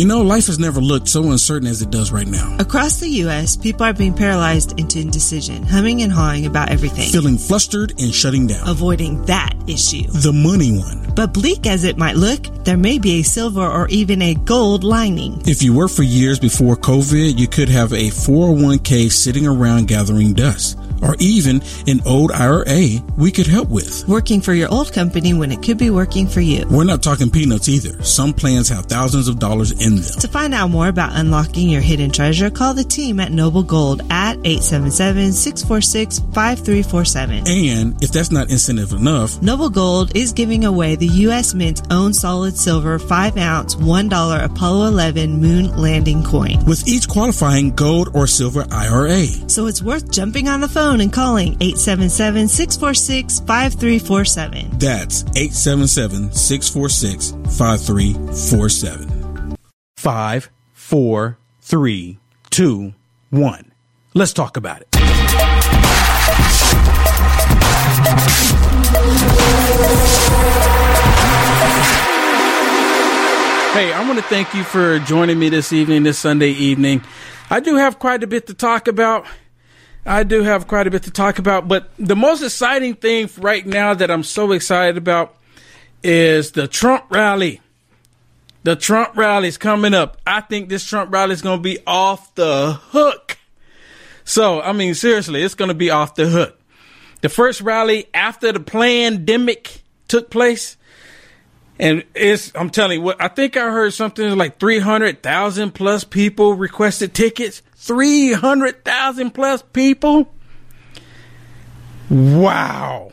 You know, life has never looked so uncertain as it does right now. Across the U.S., people are being paralyzed into indecision, humming and hawing about everything. Feeling flustered and shutting down. Avoiding that issue. The money one. But bleak as it might look, there may be a silver or even a gold lining. If you worked for years before COVID, you could have a 401k sitting around gathering dust or even an old IRA we could help with. Working for your old company when it could be working for you. We're not talking peanuts either. Some plans have thousands of dollars in them. To find out more about unlocking your hidden treasure, call the team at Noble Gold at 877-646-5347. And if that's not incentive enough, Noble Gold is giving away the U.S. Mint's own solid silver 5 ounce $1 Apollo 11 moon landing coin. With each qualifying gold or silver IRA. So it's worth jumping on the phone and calling 877-646-5347. That's 877-646-5347. Five, four, three, two, one. Let's talk about it. Hey, I want to thank you for joining me this evening, this Sunday evening. I do have quite a bit to talk about. I do have quite a bit to talk about, but the most exciting thing right now that I'm so excited about is the Trump rally. The Trump rally is coming up. I think this Trump rally is going to be off the hook. So, I mean, seriously, it's going to be off the hook. The first rally after the pandemic took place, and it's, I'm telling you what, I think I heard something like 300,000 plus people requested tickets. 300,000 plus people. Wow.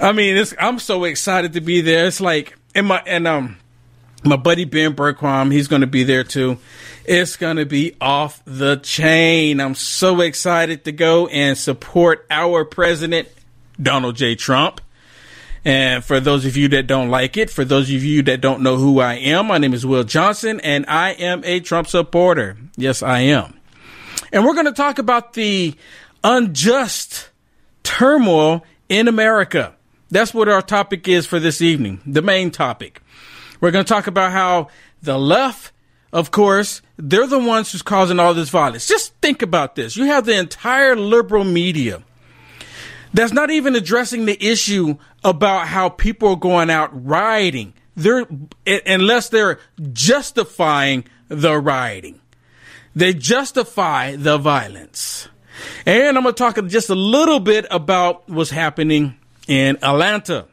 I mean, it's, I'm so excited to be there. It's like, in my, and, um, my buddy Ben Bergquam, he's going to be there too. It's going to be off the chain. I'm so excited to go and support our president, Donald J. Trump. And for those of you that don't like it, for those of you that don't know who I am, my name is Will Johnson and I am a Trump supporter. Yes, I am. And we're going to talk about the unjust turmoil in America. That's what our topic is for this evening, the main topic. We're going to talk about how the left, of course, they're the ones who's causing all this violence. Just think about this. You have the entire liberal media that's not even addressing the issue about how people are going out rioting. They're unless they're justifying the rioting. They justify the violence. And I'm going to talk just a little bit about what's happening in Atlanta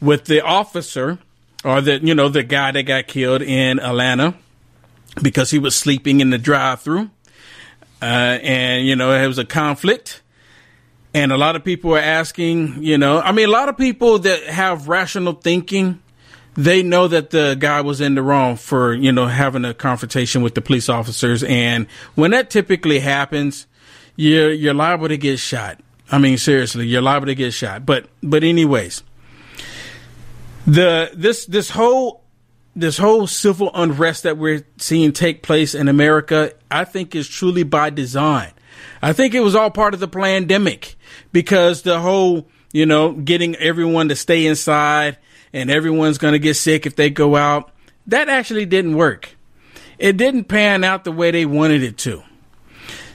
with the officer or the you know the guy that got killed in Atlanta because he was sleeping in the drive-through. Uh, and you know, it was a conflict and a lot of people are asking, you know, I mean, a lot of people that have rational thinking, they know that the guy was in the wrong for, you know, having a confrontation with the police officers. And when that typically happens, you're, you're liable to get shot. I mean, seriously, you're liable to get shot. But, but anyways, the, this, this whole, this whole civil unrest that we're seeing take place in America, I think is truly by design. I think it was all part of the pandemic because the whole, you know, getting everyone to stay inside and everyone's going to get sick if they go out, that actually didn't work. It didn't pan out the way they wanted it to.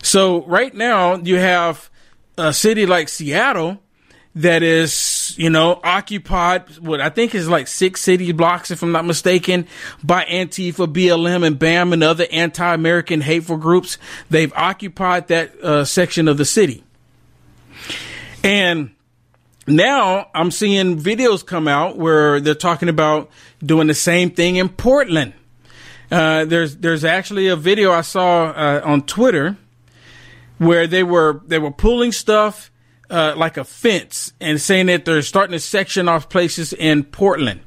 So right now you have a city like Seattle that is, you know, occupied what I think is like six city blocks, if I'm not mistaken, by Antifa, BLM, and BAM and other anti-American hateful groups. They've occupied that uh, section of the city. And now I'm seeing videos come out where they're talking about doing the same thing in Portland. Uh, there's there's actually a video I saw uh, on Twitter where they were they were pulling stuff uh, like a fence and saying that they're starting to section off places in Portland,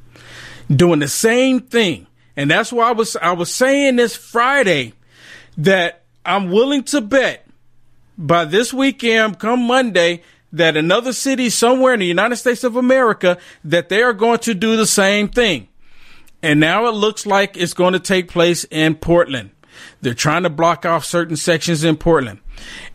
doing the same thing. And that's why I was I was saying this Friday that I'm willing to bet by this weekend, come Monday, that another city somewhere in the United States of America that they are going to do the same thing. And now it looks like it's going to take place in Portland. They're trying to block off certain sections in Portland.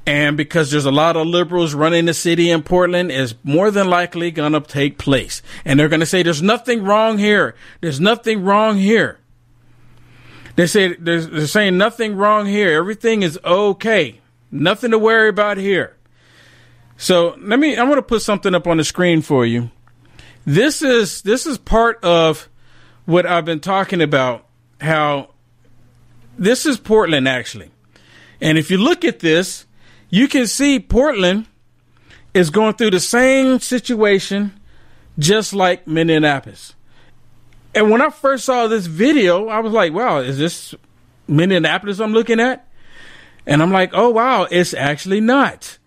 And because there's a lot of liberals running the city in Portland, is more than likely going to take place. And they're going to say, there's nothing wrong here. There's nothing wrong here. They say, they're saying nothing wrong here. Everything is okay. Nothing to worry about here. So let me, I'm going to put something up on the screen for you. This is, this is part of what I've been talking about, how this is Portland actually. And if you look at this, you can see Portland is going through the same situation just like Minneapolis. And when I first saw this video, I was like, wow, is this Minneapolis I'm looking at? And I'm like, oh, wow, it's actually not.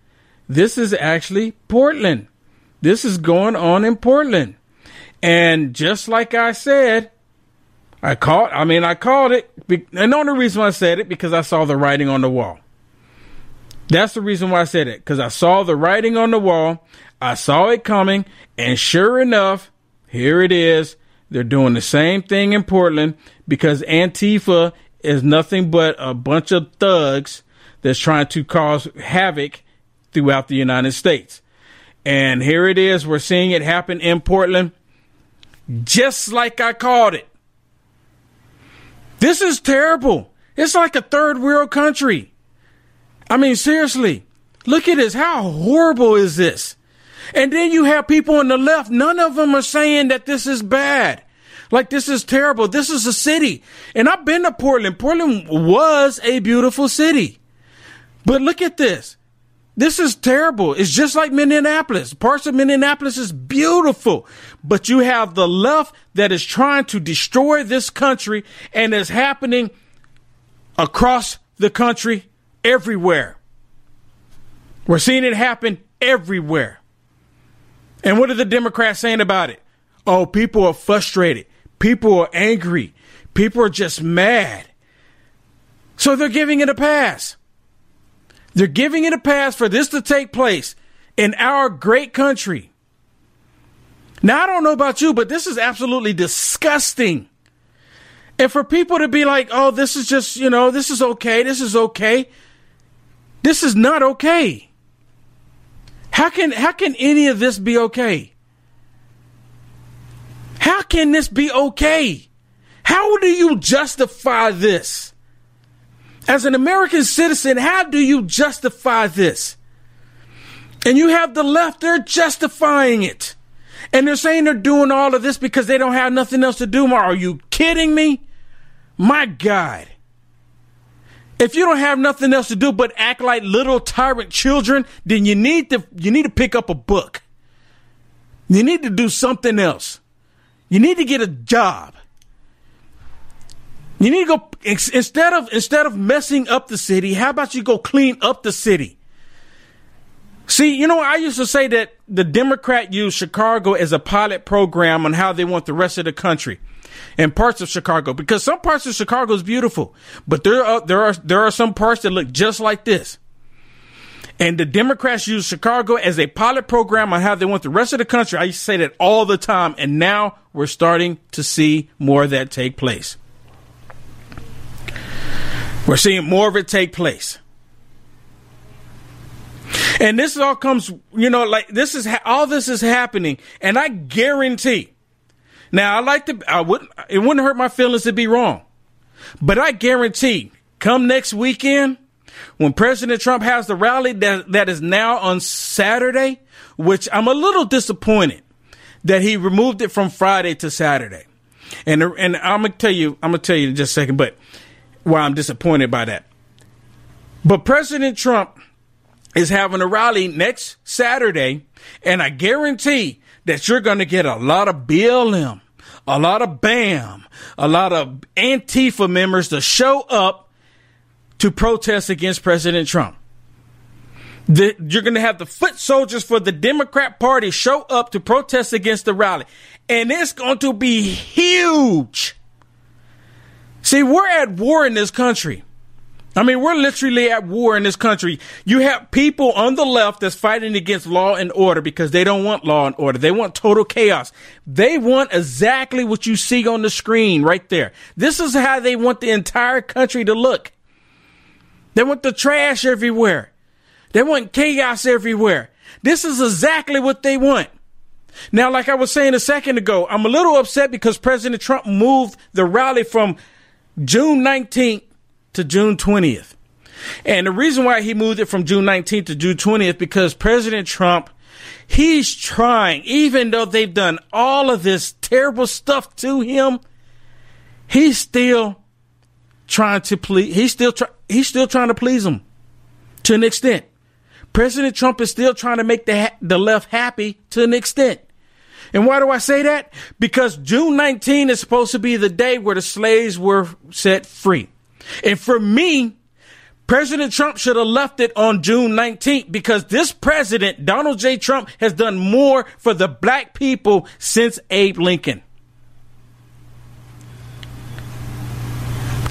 This is actually Portland. This is going on in Portland. And just like I said, I called, I mean, I called it. And the only reason I said it because I saw the writing on the wall. That's the reason why I said it because I saw the writing on the wall. I saw it coming, and sure enough, here it is. They're doing the same thing in Portland because Antifa is nothing but a bunch of thugs that's trying to cause havoc throughout the United States. And here it is. We're seeing it happen in Portland, just like I called it. This is terrible. It's like a third world country. I mean, seriously, look at this. How horrible is this? And then you have people on the left. None of them are saying that this is bad. Like this is terrible. This is a city. And I've been to Portland. Portland was a beautiful city. But look at this. This is terrible. It's just like Minneapolis. Parts of Minneapolis is beautiful, but you have the left that is trying to destroy this country and is happening across the country everywhere. We're seeing it happen everywhere. And what are the Democrats saying about it? Oh, people are frustrated. People are angry. People are just mad. So they're giving it a pass. They're giving it a pass for this to take place in our great country. Now, I don't know about you, but this is absolutely disgusting. And for people to be like, oh, this is just, you know, this is okay, this is okay. This is not okay. How can how can any of this be okay? How can this be okay? How do you justify this? As an American citizen, how do you justify this? And you have the left, they're justifying it. And they're saying they're doing all of this because they don't have nothing else to do. Are you kidding me? My God. If you don't have nothing else to do but act like little tyrant children, then you need to you need to pick up a book. You need to do something else. You need to get a job. You need to go instead of instead of messing up the city, how about you go clean up the city? See, you know, I used to say that the Democrat used Chicago as a pilot program on how they want the rest of the country and parts of Chicago because some parts of Chicago is beautiful, but there are there are there are some parts that look just like this. And the Democrats use Chicago as a pilot program on how they want the rest of the country. I used to say that all the time, and now we're starting to see more of that take place. We're seeing more of it take place. And this all comes, you know, like this is all this is happening, and I guarantee now, I like to, I wouldn't, it wouldn't hurt my feelings to be wrong, but I guarantee come next weekend, when President Trump has the rally that, that is now on Saturday, which I'm a little disappointed that he removed it from Friday to Saturday. And and I'm gonna tell you, I'm gonna tell you in just a second, but why I'm disappointed by that. But President Trump is having a rally next Saturday, and I guarantee that you're gonna get a lot of BLM, a lot of BAM, a lot of Antifa members to show up to protest against President Trump. The, you're going to have the foot soldiers for the Democrat Party show up to protest against the rally. And it's going to be huge. See, we're at war in this country. I mean, we're literally at war in this country. You have people on the left that's fighting against law and order because they don't want law and order. They want total chaos. They want exactly what you see on the screen right there. This is how they want the entire country to look. They want the trash everywhere. They want chaos everywhere. This is exactly what they want. Now, like I was saying a second ago, I'm a little upset because President Trump moved the rally from June 19th to June 20th. And the reason why he moved it from June 19th to June 20th because President Trump, he's trying, even though they've done all of this terrible stuff to him, he's still trying to please. He's still try, he's still trying to please them to an extent. President Trump is still trying to make the the left happy to an extent. And why do I say that? Because June 19 is supposed to be the day where the slaves were set free. And for me, President Trump should have left it on June 19th because this president, Donald J. Trump, has done more for the black people since Abe Lincoln.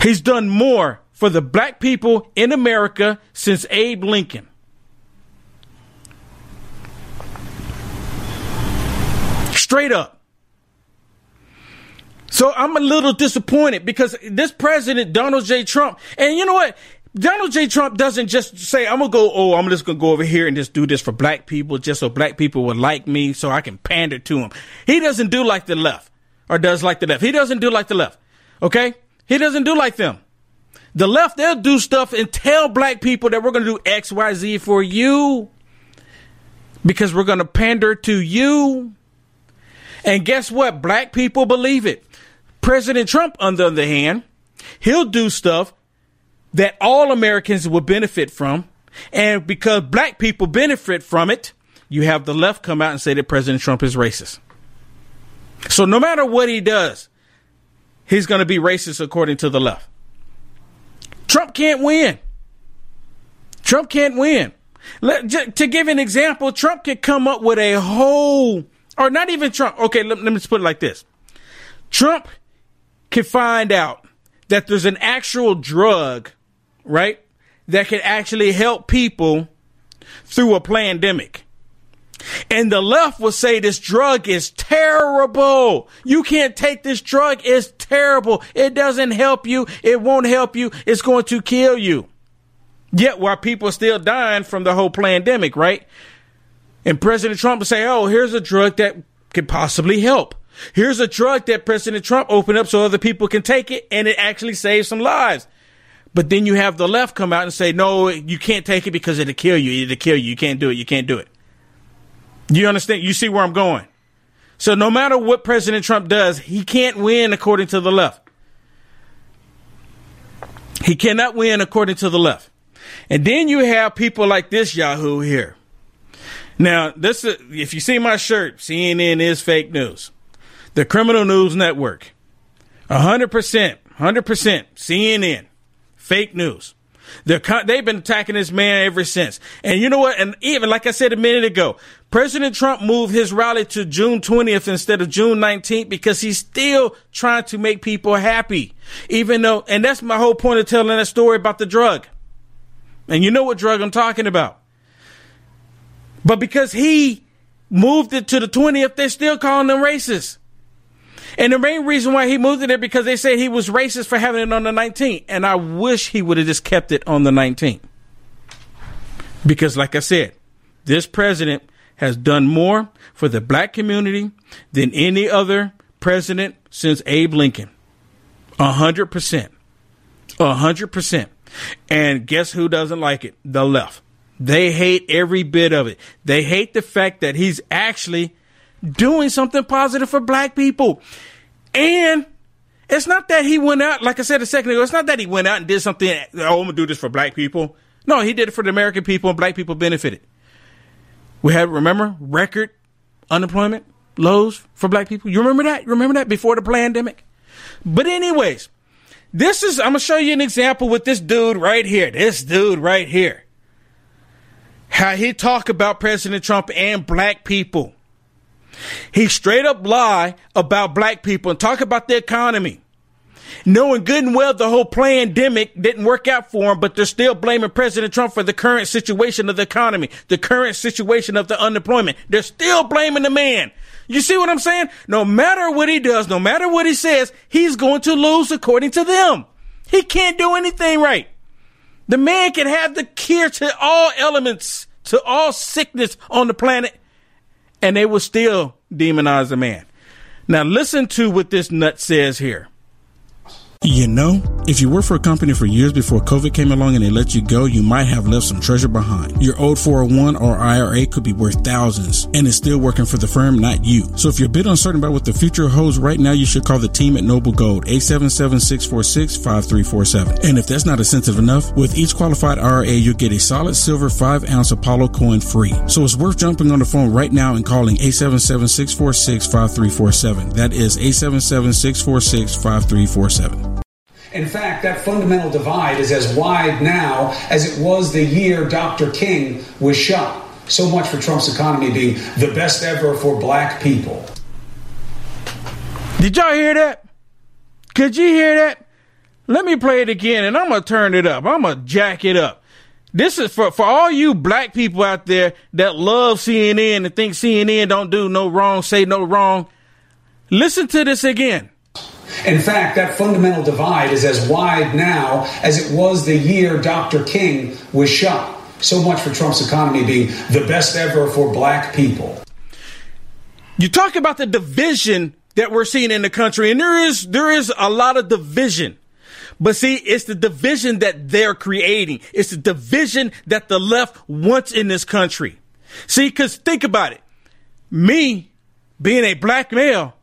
He's done more for the black people in America since Abe Lincoln. Straight up. So I'm a little disappointed because this president, Donald J. Trump, and you know what? Donald J. Trump doesn't just say, I'm gonna go, oh, I'm just gonna go over here and just do this for black people, just so black people would like me so I can pander to them. He doesn't do like the left, or does like the left. He doesn't do like the left. Okay? He doesn't do like them. The left, they'll do stuff and tell black people that we're to do X, Y, Z for you because we're to pander to you. And guess what? Black people believe it. President Trump, on the other hand, he'll do stuff that all Americans will benefit from. And because black people benefit from it, you have the left come out and say that President Trump is racist. So no matter what he does, he's going to be racist according to the left. Trump can't win. Trump can't win. Let, to give an example, Trump could come up with a whole, or not even Trump. Okay, let, let me just put it like this. Trump can find out that there's an actual drug, right, that can actually help people through a pandemic. And the left will say this drug is terrible. You can't take this drug. It's terrible. It doesn't help you. It won't help you. It's going to kill you. Yet while people are still dying from the whole pandemic, right? And President Trump will say, oh, here's a drug that could possibly help. Here's a drug that President Trump opened up so other people can take it and it actually saves some lives. But then you have the left come out and say, no, you can't take it because it'll kill you. It'll kill you. You can't do it. You can't do it. You understand? You see where I'm going. So no matter what President Trump does, he can't win according to the left. He cannot win according to the left. And then you have people like this Yahoo here. Now, this is, if you see my shirt, CNN is fake news. The Criminal News Network. 100%, 100% CNN. Fake news. They're, they've been attacking this man ever since. And you know what? And even like I said a minute ago, President Trump moved his rally to June 20th instead of June 19th because he's still trying to make people happy. Even though, and that's my whole point of telling that story about the drug. And you know what drug I'm talking about. But because he moved it to the 20th, they're still calling them racist. And the main reason why he moved it there because they said he was racist for having it on the 19th. And I wish he would have just kept it on the 19th. Because, like I said, this president has done more for the black community than any other president since Abe Lincoln. A hundred percent. A hundred percent. And guess who doesn't like it? The left. They hate every bit of it. They hate the fact that he's actually doing something positive for black people. And it's not that he went out, like I said a second ago, it's not that he went out and did something, oh, I'm going to do this for black people. No, he did it for the American people and black people benefited. We had, remember, record unemployment lows for black people. You remember that? You remember that before the pandemic? But anyways, this is, I'm going to show you an example with this dude right here. This dude right here. How he talk about President Trump and black people. He straight up lie about black people and talk about the economy. Knowing good and well the whole pandemic didn't work out for him, but they're still blaming President Trump for the current situation of the economy, the current situation of the unemployment. They're still blaming the man. You see what I'm saying? No matter what he does, no matter what he says, he's going to lose according to them. He can't do anything right. The man can have the cure to all elements, to all sickness on the planet, and they will still demonize the man. Now listen to what this nut says here. You know, if you worked for a company for years before COVID came along and they let you go, you might have left some treasure behind. Your old 401 or IRA could be worth thousands and is still working for the firm, not you. So if you're a bit uncertain about what the future holds right now, you should call the team at Noble Gold, 877-646-5347. And if that's not sensitive enough, with each qualified IRA, you'll get a solid silver 5 ounce Apollo coin free. So it's worth jumping on the phone right now and calling 877-646-5347. That is 877-646-5347. In fact, that fundamental divide is as wide now as it was the year Dr. King was shot. So much for Trump's economy being the best ever for black people. Did y'all hear that? Could you hear that? Let me play it again and I'm going to turn it up. I'm going to jack it up. This is for, for all you black people out there that love CNN and think CNN don't do no wrong, say no wrong. Listen to this again. In fact, that fundamental divide is as wide now as it was the year Dr. King was shot. So much for Trump's economy being the best ever for black people. You talk about the division that we're seeing in the country, and there is there is a lot of division. But see, it's the division that they're creating. It's the division that the left wants in this country. See, because think about it. Me being a black male,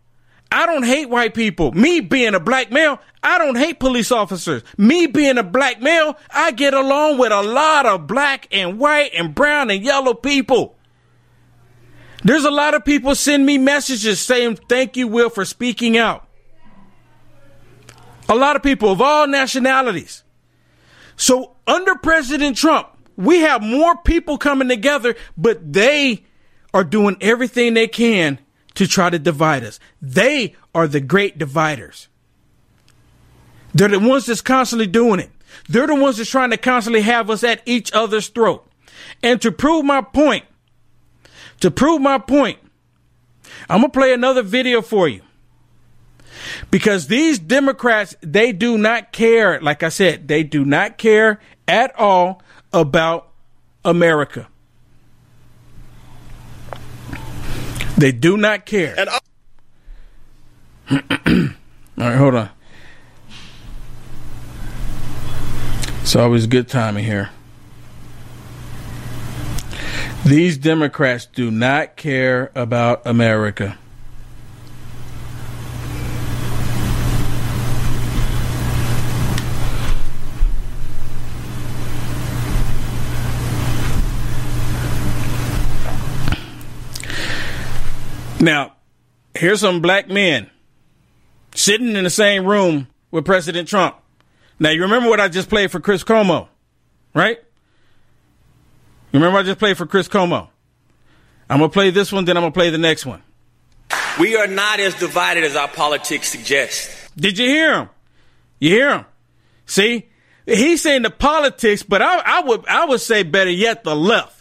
I don't hate white people. Me being a black male, I don't hate police officers. Me being a black male, I get along with a lot of black and white and brown and yellow people. There's a lot of people send me messages saying, thank you, Will, for speaking out. A lot of people of all nationalities. So under President Trump, we have more people coming together, but they are doing everything they can to try to divide us. They are the great dividers. They're the ones that's constantly doing it. They're the ones that's trying to constantly have us at each other's throat. And to prove my point, to prove my point, I'm going to play another video for you. Because these Democrats, they do not care. Like I said, they do not care at all about America. They do not care. And All right, hold on. It's always good timing here. These Democrats do not care about America. Now, here's some black men sitting in the same room with President Trump. Now, you remember what I just played for Chris Cuomo, right? You remember I just played for Chris Cuomo? I'm going to play this one, then I'm going to play the next one. We are not as divided as our politics suggest. Did you hear him? You hear him? See? He's saying the politics, but I, I would I would say better yet the left.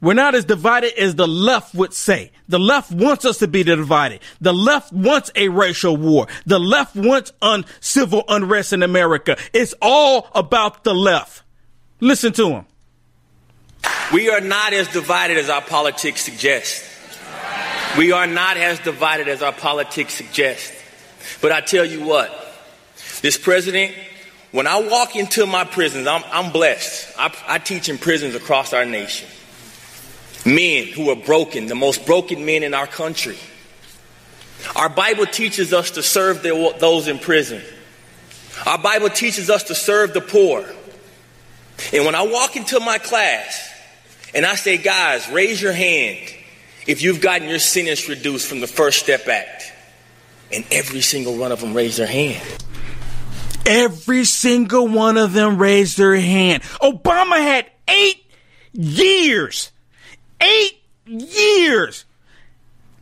We're not as divided as the left would say. The left wants us to be divided. The left wants a racial war. The left wants un- civil unrest in America. It's all about the left. Listen to him. We are not as divided as our politics suggest. We are not as divided as our politics suggest. But I tell you what, this president when I walk into my prisons, I'm, I'm blessed. I, I teach in prisons across our nation. Men who are broken, the most broken men in our country. Our Bible teaches us to serve the, those in prison. Our Bible teaches us to serve the poor. And when I walk into my class and I say, guys, raise your hand if you've gotten your sentence reduced from the First Step Act. And every single one of them raised their hand. Every single one of them raised their hand. Obama had eight years. Eight years.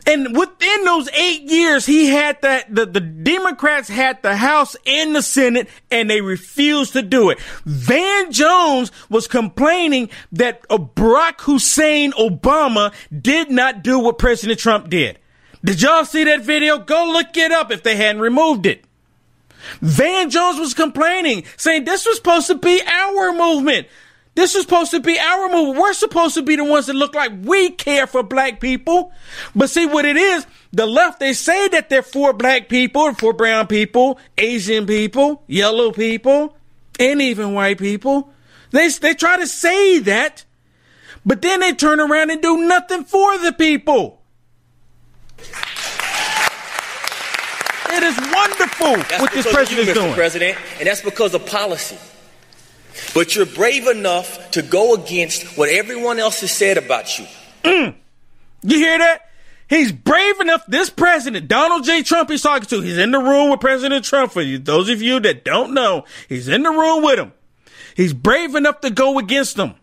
And within those eight years, he had that, the, the Democrats had the House and the Senate and they refused to do it. Van Jones was complaining that Barack Hussein Obama did not do what President Trump did. Did y'all see that video? Go look it up if they hadn't removed it. Van Jones was complaining, saying this was supposed to be our movement. This is supposed to be our movement. We're supposed to be the ones that look like we care for black people. But see what it is? The left, they say that they're for black people, for brown people, Asian people, yellow people, and even white people. They, they try to say that, but then they turn around and do nothing for the people. It is wonderful That's what this president you, is doing. President, and that's because of policy. But you're brave enough to go against what everyone else has said about you. Mm. You hear that? He's brave enough. This president, Donald J. Trump, he's talking to. He's in the room with President Trump. For you, those of you that don't know, he's in the room with him. He's brave enough to go against them.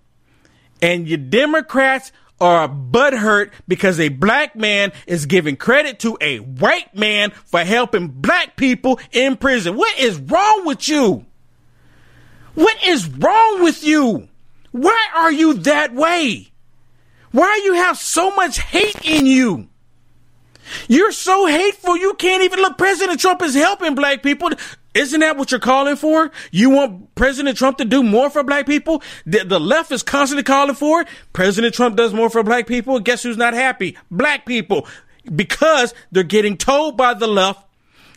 And you Democrats are butthurt because a black man is giving credit to a white man for helping black people in prison. What is wrong with you? What is wrong with you? Why are you that way? Why you have so much hate in you? You're so hateful you can't even look. President Trump is helping black people. Isn't that what you're calling for? You want President Trump to do more for black people? The, the left is constantly calling for it. President Trump does more for black people. Guess who's not happy? Black people. Because they're getting told by the left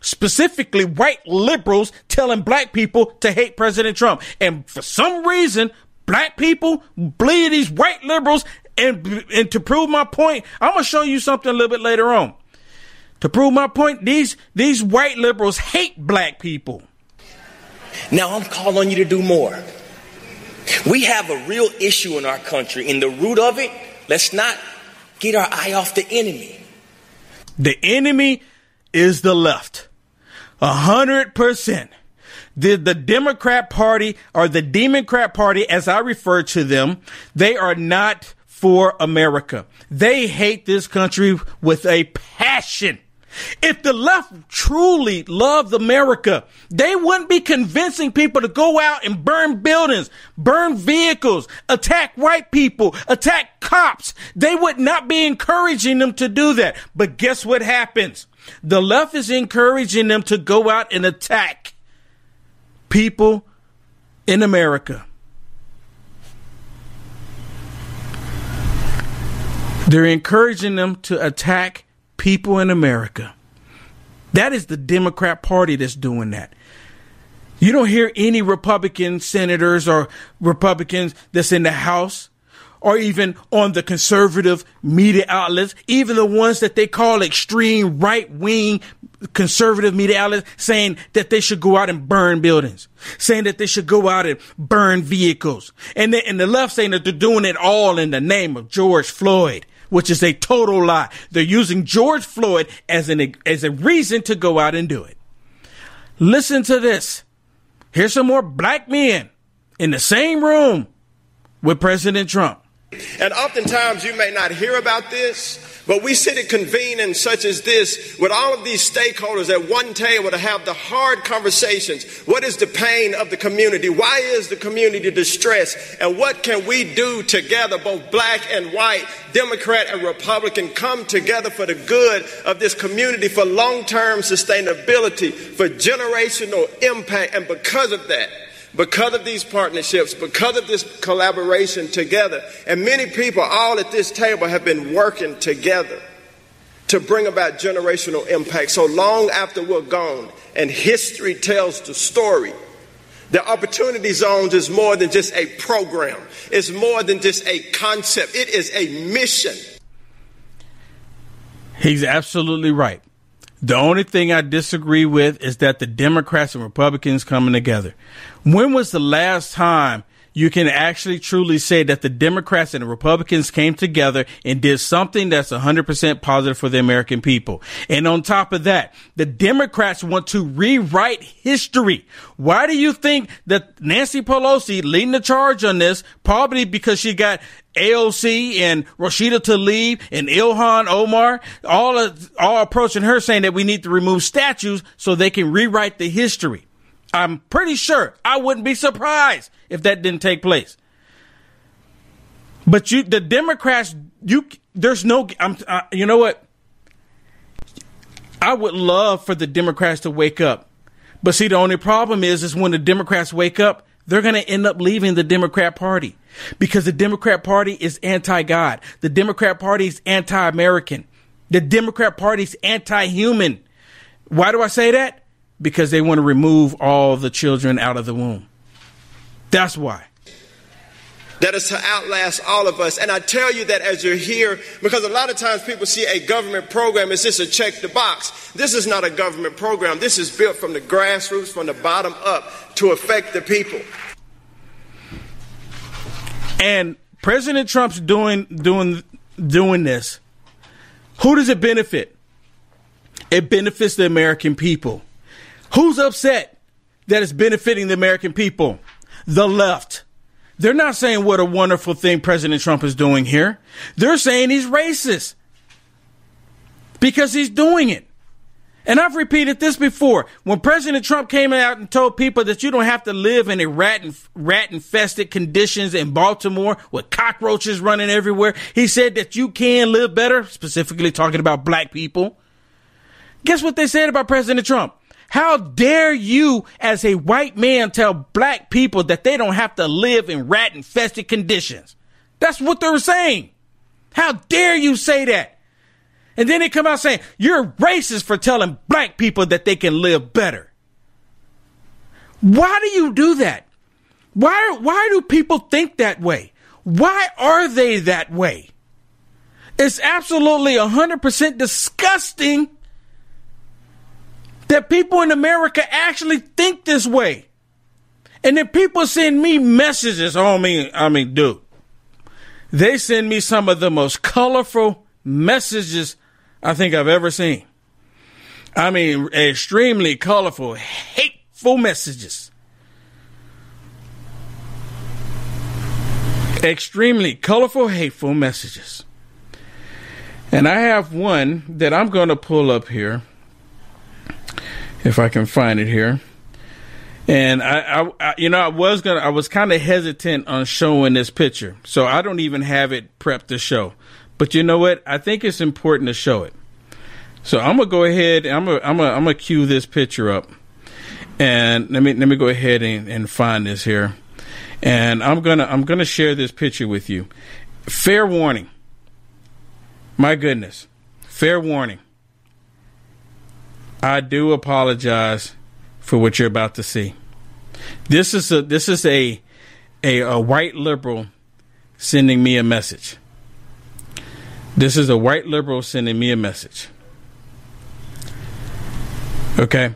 specifically white liberals telling black people to hate President Trump. And for some reason, black people believe these white liberals. And, and to prove my point, I'm going to show you something a little bit later on. To prove my point, these, these white liberals hate black people. Now I'm calling on you to do more. We have a real issue in our country. In the root of it, let's not get our eye off the enemy. The enemy is the left. A hundred percent. The, the Democrat Party or the Democrat Party, as I refer to them, they are not for America. They hate this country with a passion. If the left truly loved America, they wouldn't be convincing people to go out and burn buildings, burn vehicles, attack white people, attack cops. They would not be encouraging them to do that. But guess what happens? The left is encouraging them to go out and attack people in America. They're encouraging them to attack people in America. That is the Democrat Party that's doing that. You don't hear any Republican senators or Republicans that's in the House or even on the conservative media outlets, even the ones that they call extreme right wing conservative media outlets saying that they should go out and burn buildings, saying that they should go out and burn vehicles. And, they, and the left saying that they're doing it all in the name of George Floyd which is a total lie. They're using George Floyd as an as a reason to go out and do it. Listen to this. Here's some more black men in the same room with President Trump. And oftentimes you may not hear about this, but we sit at convenings such as this with all of these stakeholders at one table to have the hard conversations. What is the pain of the community? Why is the community distressed? And what can we do together, both black and white, Democrat and Republican, come together for the good of this community, for long term sustainability, for generational impact. And because of that, because of these partnerships, because of this collaboration together. And many people, all at this table, have been working together to bring about generational impact. So long after we're gone and history tells the story, The opportunity zones is more than just a program. It's more than just a concept. It is a mission. He's absolutely right. The only thing I disagree with is that the Democrats and Republicans coming together. When was the last time you can actually truly say that the Democrats and the Republicans came together and did something that's 100% positive for the American people. And on top of that, the Democrats want to rewrite history. Why do you think that Nancy Pelosi leading the charge on this? Probably because she got AOC and Rashida Tlaib and Ilhan Omar, all all approaching her saying that we need to remove statues so they can rewrite the history. I'm pretty sure I wouldn't be surprised if that didn't take place. But you, the Democrats, you, there's no, I'm, uh, you know what? I would love for the Democrats to wake up. But see, the only problem is, is when the Democrats wake up, they're going to end up leaving the Democrat Party because the Democrat Party is anti-God. The Democrat Party is anti-American. The Democrat Party is anti-human. Why do I say that? Because they want to remove all the children out of the womb. That's why. That is to outlast all of us. And I tell you that as you're here, because a lot of times people see a government program as just a check the box. This is not a government program. This is built from the grassroots, from the bottom up to affect the people. And President Trump's doing doing doing this. Who does it benefit? It benefits the American people. Who's upset that it's benefiting the American people? The left. They're not saying what a wonderful thing President Trump is doing here. They're saying he's racist because he's doing it. And I've repeated this before. When President Trump came out and told people that you don't have to live in a rat rat infested conditions in Baltimore with cockroaches running everywhere, he said that you can live better, specifically talking about black people. Guess what they said about President Trump? How dare you, as a white man, tell black people that they don't have to live in rat infested conditions? That's what they're saying. How dare you say that? And then they come out saying, you're racist for telling black people that they can live better. Why do you do that? Why, why do people think that way? Why are they that way? It's absolutely 100% disgusting that people in America actually think this way. And then people send me messages. Oh, I mean, I mean, dude, they send me some of the most colorful messages I think I've ever seen. I mean, extremely colorful, hateful messages. Extremely colorful, hateful messages. And I have one that I'm going to pull up here if I can find it here. And I, I, I you know, I was gonna, I was kind of hesitant on showing this picture, so I don't even have it prepped to show. But you know what? I think it's important to show it. So I'm gonna go ahead. And I'm gonna, I'm gonna, I'm gonna cue this picture up, and let me, let me go ahead and, and find this here, and I'm gonna, I'm gonna share this picture with you. Fair warning. My goodness, fair warning. I do apologize for what you're about to see. This is a this is a a, a white liberal sending me a message. This is a white liberal sending me a message. Okay.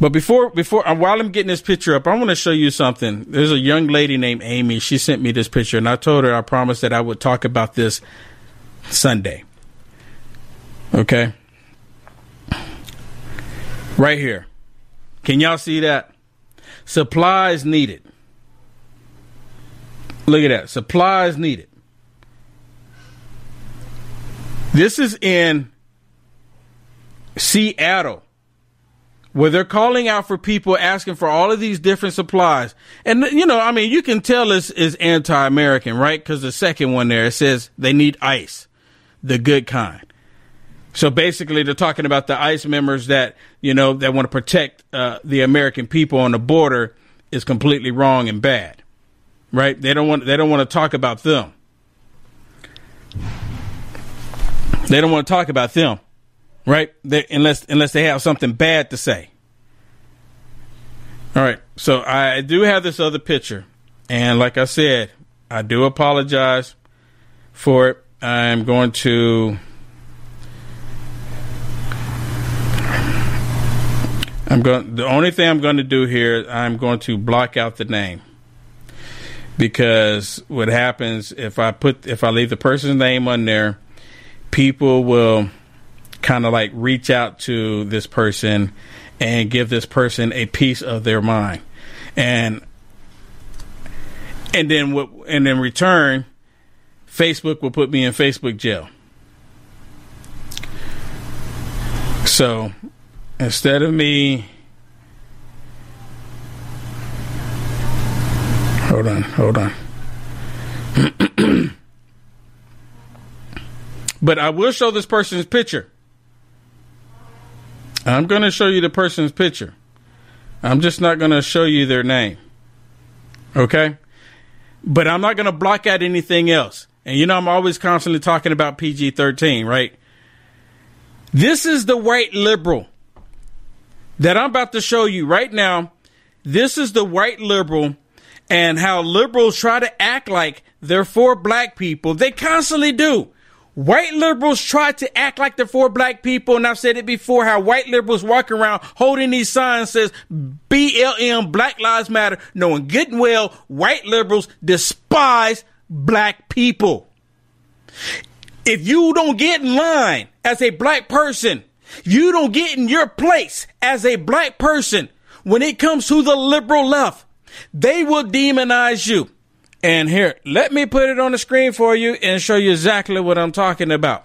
But before before uh, while I'm getting this picture up, I want to show you something. There's a young lady named Amy. She sent me this picture, and I told her I promised that I would talk about this Sunday. Okay. Right here. Can y'all see that? Supplies needed. Look at that. Supplies needed. This is in Seattle, where they're calling out for people asking for all of these different supplies. And, you know, I mean, you can tell this is anti American, right? Because the second one there, it says they need ice, the good kind. So basically, they're talking about the ICE members that you know that want to protect uh, the American people on the border is completely wrong and bad, right? They don't want they don't want to talk about them. They don't want to talk about them, right? They, unless unless they have something bad to say. All right. So I do have this other picture. And like I said, I do apologize for it. I'm going to. I'm going. The only thing I'm going to do here, I'm going to block out the name because what happens if I put if I leave the person's name on there, people will kind of like reach out to this person and give this person a piece of their mind, and and then what? And in return, Facebook will put me in Facebook jail. So instead of me hold on, hold on. but I will show this person's picture. I'm going to show you the person's picture. I'm just not going to show you their name. Okay? But I'm not going to block out anything else. And you know, I'm always constantly talking about PG 13, right? This is the white liberal that I'm about to show you right now. This is the white liberal and how liberals try to act like they're for black people. They constantly do. White liberals try to act like they're for black people, and I've said it before how white liberals walk around holding these signs says BLM, Black Lives Matter, knowing good and well white liberals despise black people. If you don't get in line as a black person, you don't get in your place as a black person when it comes to the liberal left, they will demonize you. And here, let me put it on the screen for you and show you exactly what I'm talking about.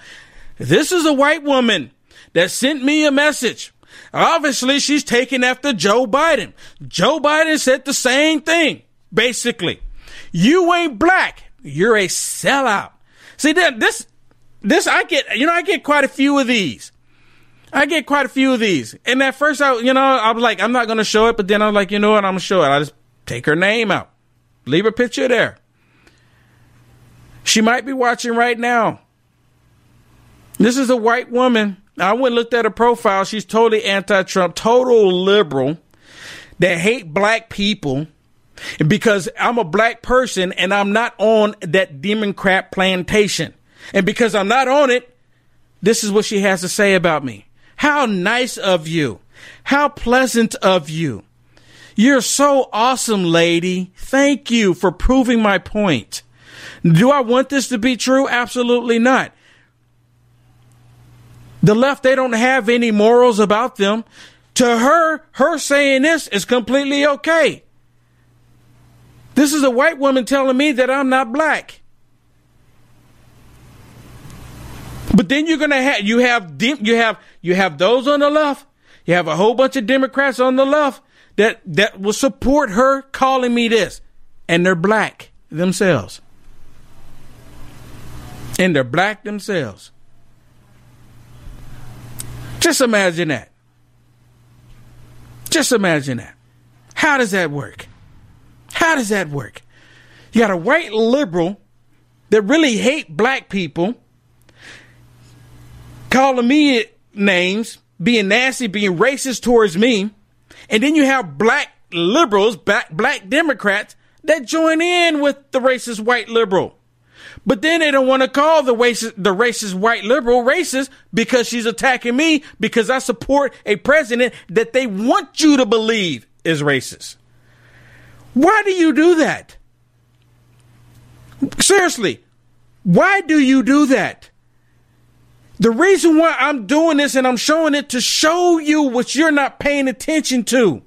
This is a white woman that sent me a message. Obviously, she's taking after Joe Biden. Joe Biden said the same thing, basically. You ain't black. You're a sellout. See this this I get you know I get quite a few of these. I get quite a few of these. And at first I you know I was like I'm not going to show it, but then I'm like you know what I'm going to show it. I just take her name out. Leave a picture there. She might be watching right now. This is a white woman. I went and looked at her profile. She's totally anti Trump, total liberal that hate black people. Because I'm a black person and I'm not on that Democrat plantation. And because I'm not on it, this is what she has to say about me. How nice of you. How pleasant of you. You're so awesome, lady. Thank you for proving my point. Do I want this to be true? Absolutely not. The left, they don't have any morals about them. To her, her saying this is completely okay. This is a white woman telling me that I'm not black. But then you're gonna have you have you have you have those on the left. You have a whole bunch of Democrats on the left that that will support her calling me this, and they're black themselves, and they're black themselves. Just imagine that. Just imagine that. How does that work? How does that work? You got a white liberal that really hate black people calling me names, being nasty, being racist towards me, and then you have black liberals, black, black Democrats that join in with the racist white liberal. But then they don't want to call the racist, the racist white liberal racist because she's attacking me because I support a president that they want you to believe is racist. Why do you do that? Seriously, why do you do that? The reason why I'm doing this and I'm showing it to show you what you're not paying attention to.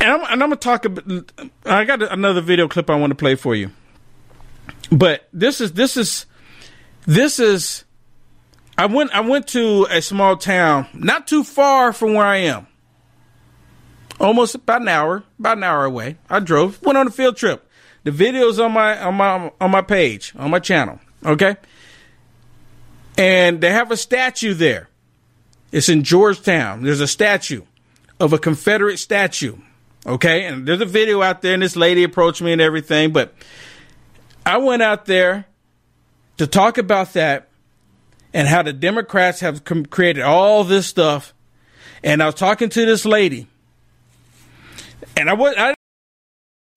And I'm, and I'm gonna talk. About, I got another video clip I want to play for you, but this is this is this is. I went I went to a small town not too far from where I am. Almost about an hour, about an hour away. I drove, went on a field trip. The video's on my on my on my page on my channel. Okay. And they have a statue there. It's in Georgetown. There's a statue of a Confederate statue. Okay. And there's a video out there, and this lady approached me and everything. But I went out there to talk about that and how the Democrats have com- created all this stuff And I was talking to this lady, and I was I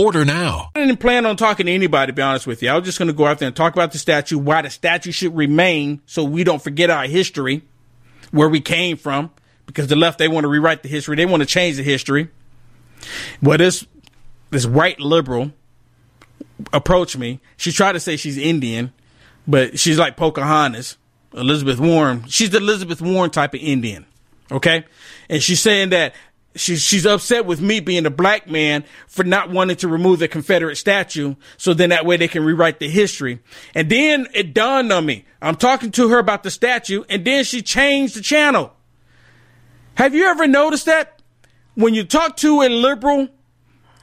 Order now. I didn't plan on talking to anybody, to be honest with you. I was just going to go out there and talk about the statue, why the statue should remain so we don't forget our history, where we came from, because the left, they want to rewrite the history. They want to change the history. Well, this, this white liberal approached me. She tried to say she's Indian, but she's like Pocahontas, Elizabeth Warren. She's the Elizabeth Warren type of Indian. Okay. And she's saying that she's she's upset with me being a black man for not wanting to remove the Confederate statue, so then that way they can rewrite the history. And then it dawned on me. I'm talking to her about the statue, and then she changed the channel. Have you ever noticed that when you talk to a liberal,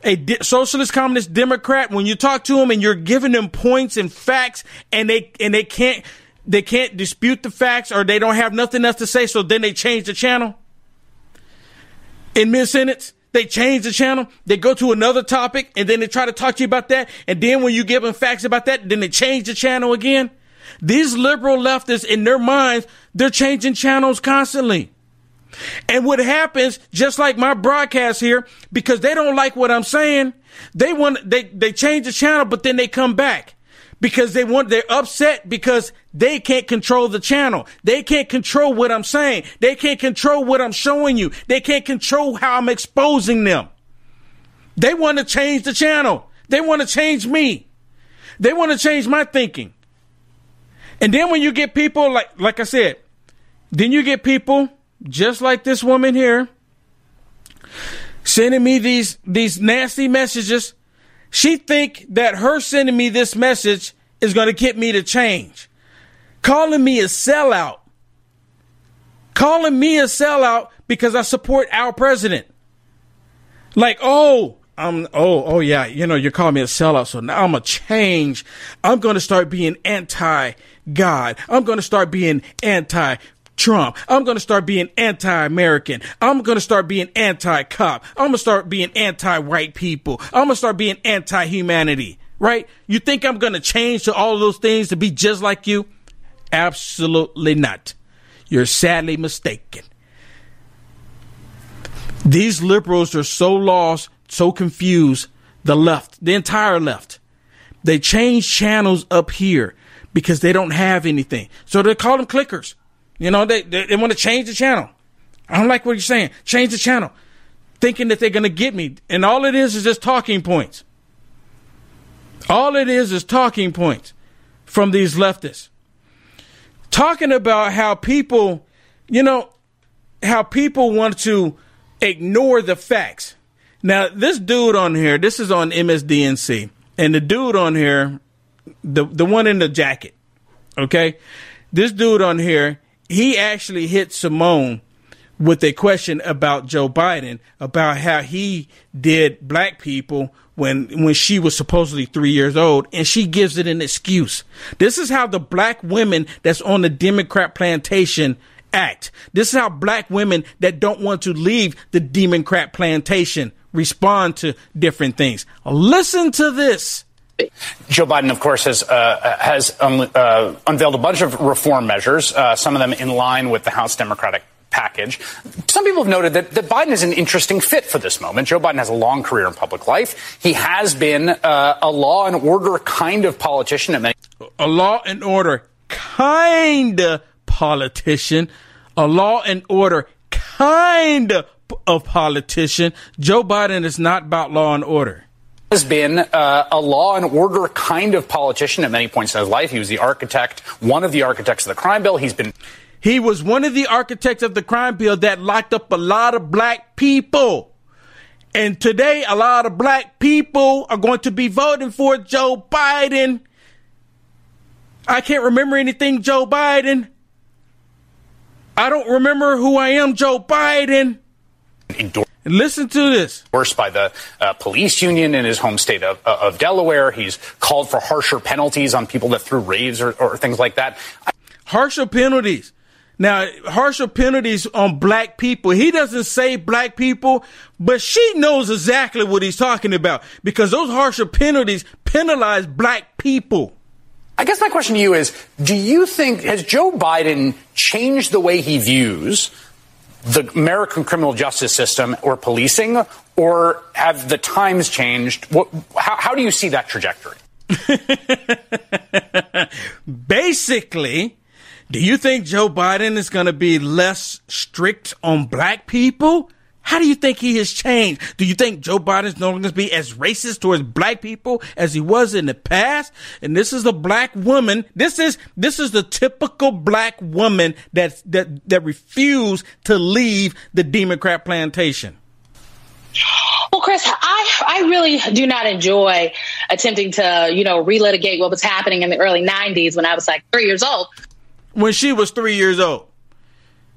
a di- socialist, communist, Democrat, when you talk to them and you're giving them points and facts, and they and they can't they can't dispute the facts or they don't have nothing else to say, so then they change the channel in mid sentence. They change the channel. They go to another topic and then they try to talk to you about that. And then when you give them facts about that, then they change the channel again. These liberal leftists in their minds, they're changing channels constantly. And what happens, just like my broadcast here, because they don't like what I'm saying, they want, they, they change the channel, but then they come back because they want, they're upset because they can't control the channel. They can't control what I'm saying. They can't control what I'm showing you. They can't control how I'm exposing them. They want to change the channel. They want to change me. They want to change my thinking. And then when you get people like, like I said, then you get people just like this woman here sending me these, these nasty messages she think that her sending me this message is going to get me to change. Calling me a sellout. Calling me a sellout because I support our president. Like, oh, I'm oh, oh yeah, you know, you're calling me a sellout, so now I'm gonna change. I'm gonna start being anti God. I'm gonna start being anti Trump. I'm going to start being anti-American. I'm going to start being anti-cop. I'm going to start being anti-white people. I'm going to start being anti-humanity. Right? You think I'm going to change to all those things to be just like you? Absolutely not. You're sadly mistaken. These liberals are so lost, so confused. The left, the entire left. They change channels up here because they don't have anything. So they call them clickers. You know, they, they, they want to change the channel. I don't like what you're saying. Change the channel. Thinking that they're going to get me. And all it is is just talking points. All it is is talking points from these leftists. Talking about how people, you know, how people want to ignore the facts. Now, this dude on here, this is on MSDNC, and the dude on here, the the one in the jacket, okay, this dude on here, he actually hit Simone with a question about Joe Biden about how he did black people when when she was supposedly three years old, and she gives it an excuse. This is how the black women that's on the Democrat plantation act. This is how black women that don't want to leave the Democrat plantation respond to different things. Listen to this. Joe Biden, of course, has uh, has um, uh, unveiled a bunch of reform measures, uh, some of them in line with the House Democratic package. Some people have noted that, that Biden is an interesting fit for this moment. Joe Biden has a long career in public life. He has been uh, a law and order kind of politician. Many- a law and order kind of politician. A law and order kind of politician. Joe Biden is not about law and order has been uh, a law and order kind of politician at many points in his life. He was the architect, one of the architects of the crime bill. He's been. He was one of the architects of the crime bill that locked up a lot of black people. And today, a lot of black people are going to be voting for Joe Biden. I can't remember anything, Joe Biden. I don't remember who I am, Joe Biden endorsed. Listen to this. Endorsed by the uh, police union in his home state of, uh, of, Delaware. He's called for harsher penalties on people that threw raves or, or things like that. Harsher penalties. Now, harsher penalties on black people. He doesn't say black people, but she knows exactly what he's talking about because those harsher penalties penalize black people. I guess my question to you is Do you think, has Joe Biden changed the way he views the American criminal justice system or policing, or have the times changed? What, how, how do you see that trajectory? Basically, do you think Joe Biden is going to be less strict on black people? How do you think he has changed? Do you think Joe Biden's no longer going to be as racist towards black people as he was in the past? And this is a black woman. This is this is the typical black woman that that that refused to leave the Democrat plantation. Well, Chris, I, I really do not enjoy attempting to, you know, relitigate what was happening in the early 90s when I was like three years old when she was three years old.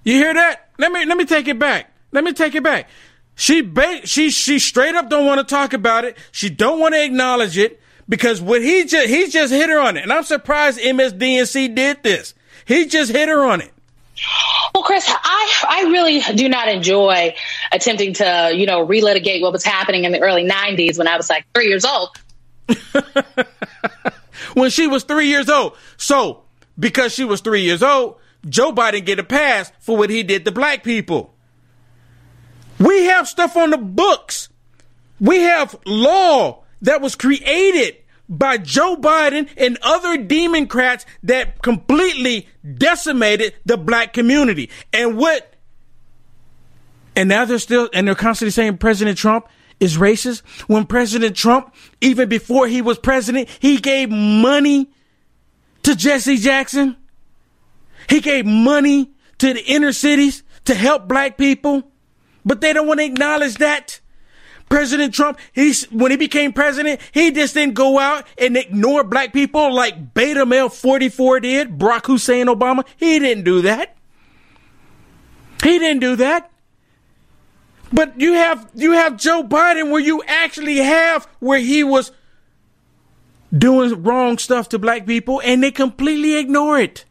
You hear that? Let me let me take it back. Let me take it back. She ba- she she straight up don't want to talk about it. She don't want to acknowledge it because what he just he just hit her on it, and I'm surprised MSDNC did this. He just hit her on it. Well, Chris, I I really do not enjoy attempting to you know relitigate what was happening in the early '90s when I was like three years old. when she was three years old. So because she was three years old, Joe Biden get a pass for what he did to black people. We have stuff on the books. We have law that was created by Joe Biden and other Democrats that completely decimated the black community. And what? And now they're still, and they're constantly saying President Trump is racist. When President Trump, even before he was president, he gave money to Jesse Jackson. He gave money to the inner cities to help black people, but they don't want to acknowledge that. President Trump, he's when he became president, he just didn't go out and ignore black people like Beta Male 44 did, Barack Hussein Obama. He didn't do that. He didn't do that. But you have you have Joe Biden where you actually have where he was doing wrong stuff to black people and they completely ignore it.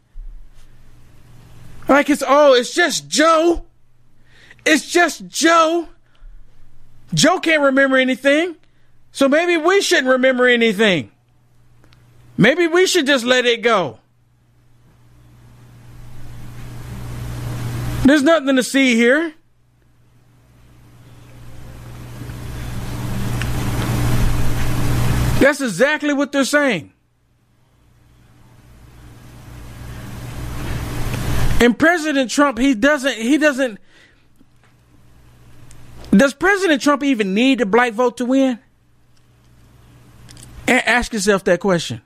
Like it's, oh, it's just Joe. It's just Joe. Joe can't remember anything. So maybe we shouldn't remember anything. Maybe we should just let it go. There's nothing to see here. That's exactly what they're saying. And President Trump, he doesn't, he doesn't, does President Trump even need the black vote to win? And ask yourself that question.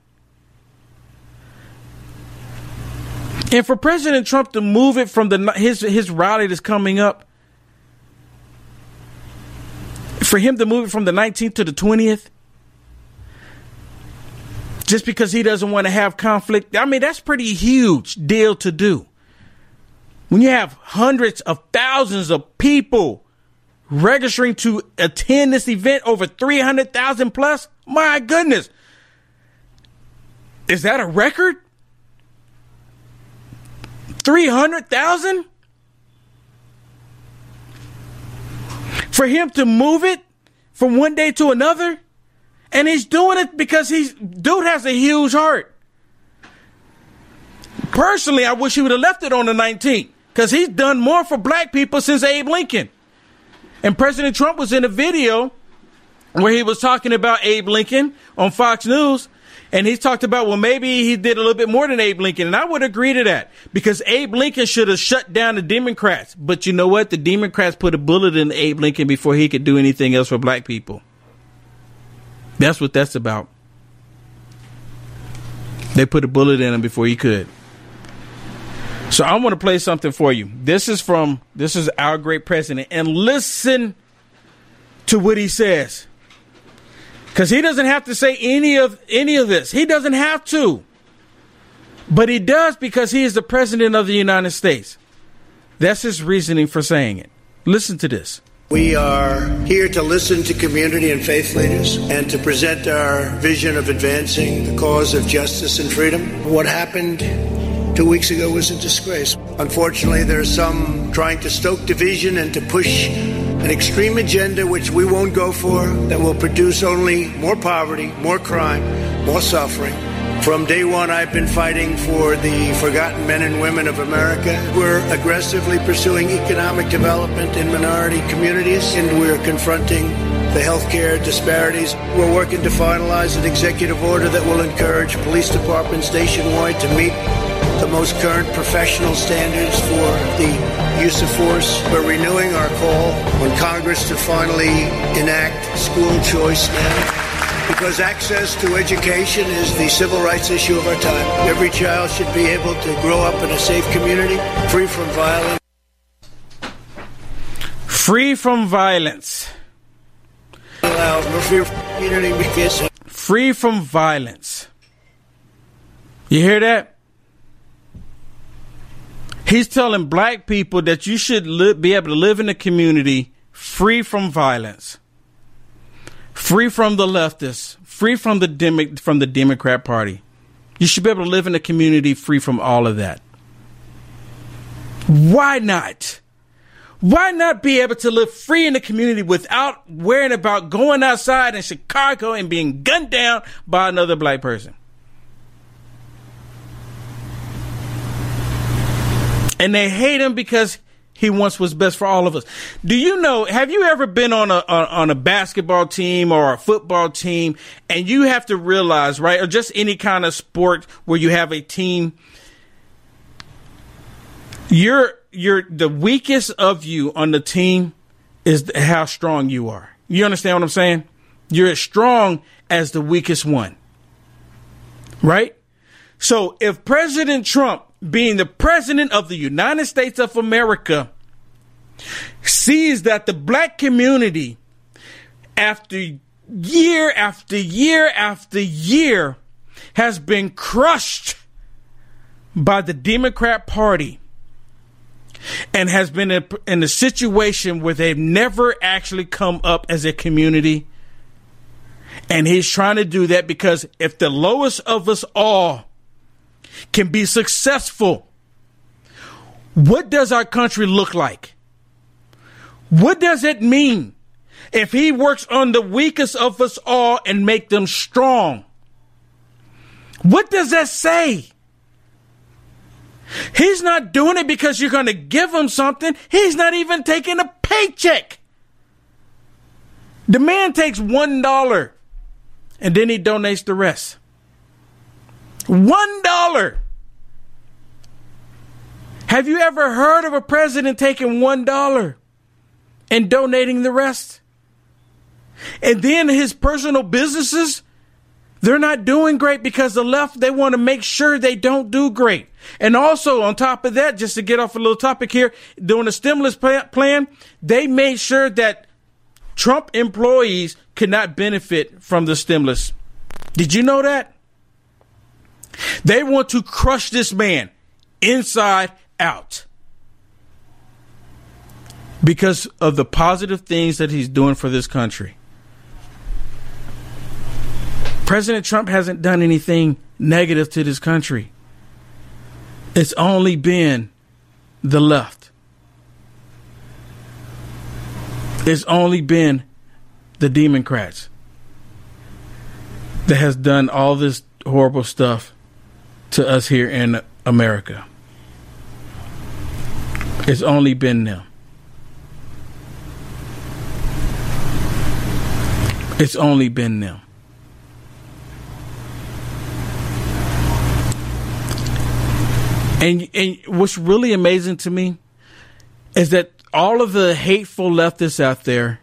And for President Trump to move it from the his his rally that's coming up, for him to move it from the 19th to the 20th, just because he doesn't want to have conflict. I mean, that's pretty huge deal to do. When you have hundreds of thousands of people registering to attend this event, over 300,000 plus, my goodness. Is that a record? 300,000? For him to move it from one day to another? And he's doing it because he's dude has a huge heart. Personally, I wish he would have left it on the 19th because he's done more for black people since Abe Lincoln. And President Trump was in a video where he was talking about Abe Lincoln on Fox News. And he talked about, well, maybe he did a little bit more than Abe Lincoln. And I would agree to that because Abe Lincoln should have shut down the Democrats. But you know what? The Democrats put a bullet in Abe Lincoln before he could do anything else for black people. That's what that's about. They put a bullet in him before he could. So I want to play something for you. This is from this is our great president and listen to what he says. Cuz he doesn't have to say any of any of this. He doesn't have to. But he does because he is the president of the United States. That's his reasoning for saying it. Listen to this. We are here to listen to community and faith leaders and to present our vision of advancing the cause of justice and freedom. What happened two weeks ago was a disgrace. Unfortunately, there are some trying to stoke division and to push an extreme agenda which we won't go for that will produce only more poverty, more crime, more suffering. From day one, I've been fighting for the forgotten men and women of America. We're aggressively pursuing economic development in minority communities, and we're confronting the healthcare disparities. We're working to finalize an executive order that will encourage police departments nationwide to meet the most current professional standards for the use of force. We're renewing our call on Congress to finally enact school choice now because access to education is the civil rights issue of our time. Every child should be able to grow up in a safe community, free from violence. Free from violence. Free from violence. You hear that? He's telling black people that you should be able to live in a community free from violence free from the leftists, free from the from the Democrat Party. You should be able to live in a community free from all of that. Why not? Why not be able to live free in the community without worrying about going outside in Chicago and being gunned down by another black person? And they hate him because he wants what's best for all of us. Do you know? Have you ever been on a on a basketball team or a football team, and you have to realize, right, or just any kind of sport where you have a team, you're you're the weakest of you on the team is how strong you are. You understand what I'm saying? You're as strong as the weakest one, right? So if President Trump being the president of the United States of America, sees that the black community, after year after year after year, has been crushed by the Democrat Party and has been in a situation where they've never actually come up as a community. And he's trying to do that because if the lowest of us all can be successful, what does our country look like? What does it mean if he works on the weakest of us all and make them strong? What does that say? He's not doing it because you're going to give him something. He's not even taking a paycheck. The man takes one dollar and then he donates the rest. One dollar. Have you ever heard of a president taking one dollar and donating the rest? And then his personal businesses, they're not doing great because the left, they want to make sure they don't do great. And also, on top of that, just to get off a little topic here, during the stimulus plan, they made sure that Trump employees could not benefit from the stimulus. Did you know that? They want to crush this man inside out because of the positive things that he's doing for this country. President Trump hasn't done anything negative to this country. It's only been the left. It's only been the Democrats that has done all this horrible stuff to us here in America. It's only been them. It's only been them. And and what's really amazing to me is that all of the hateful leftists out there,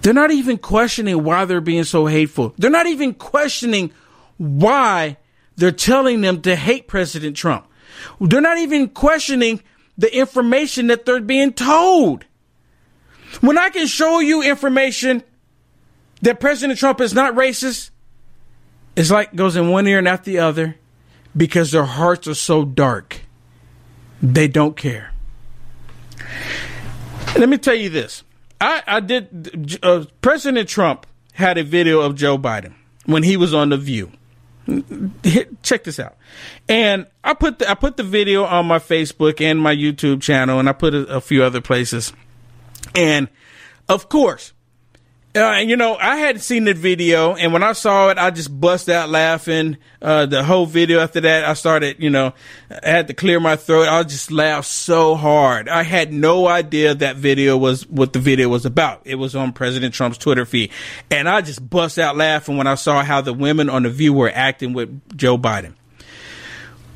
they're not even questioning why they're being so hateful. They're not even questioning why they're telling them to hate President Trump. They're not even questioning the information that they're being told. When I can show you information that President Trump is not racist, it's like goes in one ear and out the other because their hearts are so dark. They don't care. Let me tell you this. I, I did. Uh, President Trump had a video of Joe Biden when he was on the View. Check this out, and I put the, I put the video on my Facebook and my YouTube channel, and I put a, a few other places. And of course, uh, you know, I hadn't seen the video, and when I saw it, I just bust out laughing. Uh, the whole video after that, I started, you know, I had to clear my throat. I just laughed so hard. I had no idea that video was what the video was about. It was on President Trump's Twitter feed, and I just bust out laughing when I saw how the women on the View were acting with Joe Biden.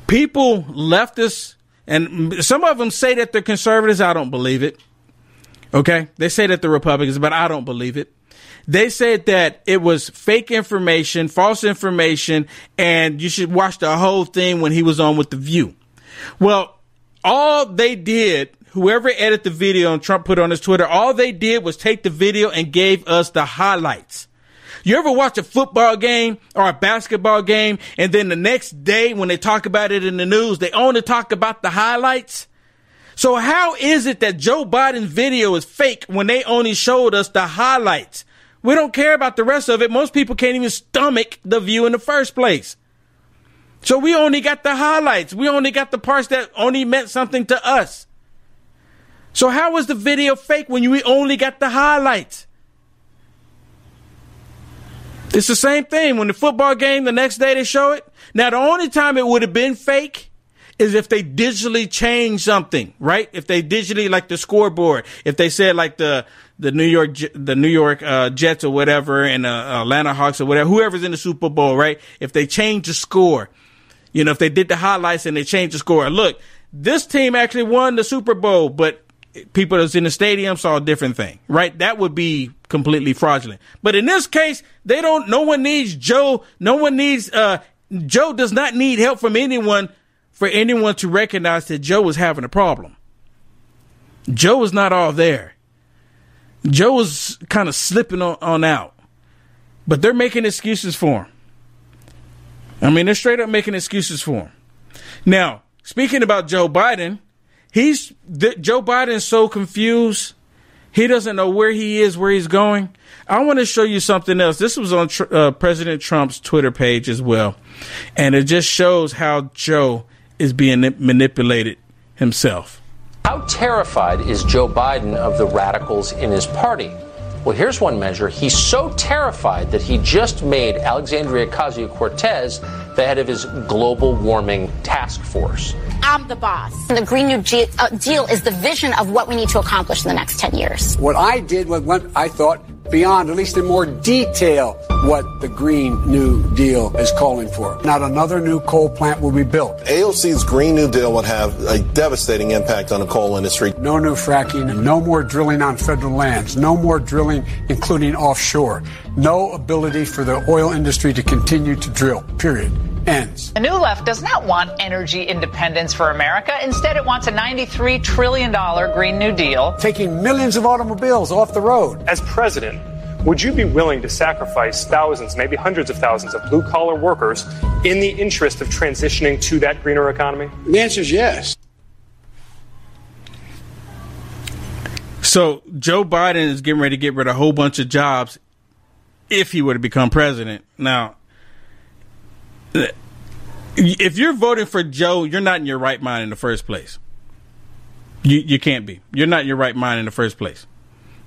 People leftists, and some of them say that they're conservatives. I don't believe it. Okay, they say that they're Republicans, but I don't believe it they said that it was fake information, false information, and you should watch the whole thing when he was on with The View. Well, all they did, whoever edited the video and Trump put on his Twitter, all they did was take the video and gave us the highlights. You ever watch a football game or a basketball game and then the next day when they talk about it in the news, they only talk about the highlights? So how is it that Joe Biden's video is fake when they only showed us the highlights? We don't care about the rest of it. Most people can't even stomach the view in the first place. So we only got the highlights. We only got the parts that only meant something to us. So how was the video fake when we only got the highlights? It's the same thing. When the football game, the next day they show it. Now, the only time it would have been fake is if they digitally changed something, right? If they digitally, like the scoreboard, if they said like the, the New York the New York uh, Jets or whatever and uh, Atlanta Hawks or whatever whoever's in the Super Bowl, right? If they change the score, you know, if they did the highlights and they changed the score, look, this team actually won the Super Bowl, but people that's in the stadium saw a different thing, right? That would be completely fraudulent. But in this case, they don't. No one needs Joe. No one needs. uh Joe does not need help from anyone for anyone to recognize that Joe was having a problem. Joe was not all there. Joe was kind of slipping on, on out, but they're making excuses for him. I mean, they're straight up making excuses for him. Now, speaking about Joe Biden, he's th- Joe Biden's so confused. He doesn't know where he is, where he's going. I want to show you something else. This was on tr- uh, President Trump's Twitter page as well, and it just shows how Joe is being manipulated himself. How terrified is Joe Biden of the radicals in his party? Well, here's one measure. He's so terrified that he just made Alexandria Ocasio Cortez the head of his global warming task force. I'm the boss. The Green New uh, Deal is the vision of what we need to accomplish in the next 10 years. What I did was what I thought beyond, at least in more detail, what the Green New Deal is calling for. Not another new coal plant will be built. AOC's Green New Deal would have a devastating impact on the coal industry. No new fracking, no more drilling on federal lands, no more drilling, including offshore, no ability for the oil industry to continue to drill, period ends. The new left does not want energy independence for America. Instead, it wants a $93 trillion Green New Deal. Taking millions of automobiles off the road. As president, would you be willing to sacrifice thousands, maybe hundreds of thousands of blue collar workers in the interest of transitioning to that greener economy? The answer is yes. So Joe Biden is getting ready to get rid of a whole bunch of jobs if he were to become president. Now, if you're voting for Joe, you're not in your right mind in the first place. You you can't be. You're not in your right mind in the first place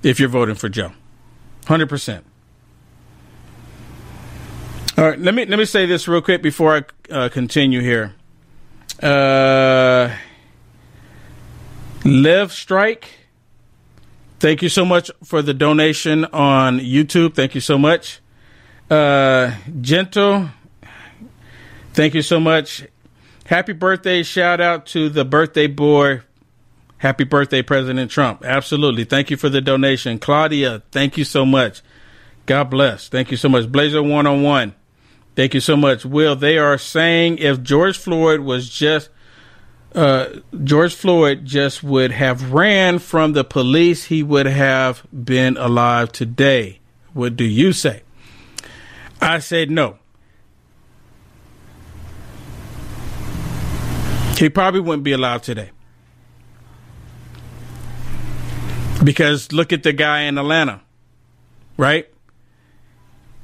if you're voting for Joe. Hundred percent. All right, let me let me say this real quick before I uh, continue here. Uh, Strike, thank you so much for the donation on YouTube. Thank you so much. Uh, Gentle Thank you so much. Happy birthday. Shout out to the birthday boy. Happy birthday, President Trump. Absolutely. Thank you for the donation. Claudia, thank you so much. God bless. Thank you so much. Blazer one on one. Thank you so much. Will, they are saying if George Floyd was just uh, George Floyd just would have ran from the police, he would have been alive today. What do you say? I said no. He probably wouldn't be alive today. Because look at the guy in Atlanta, right?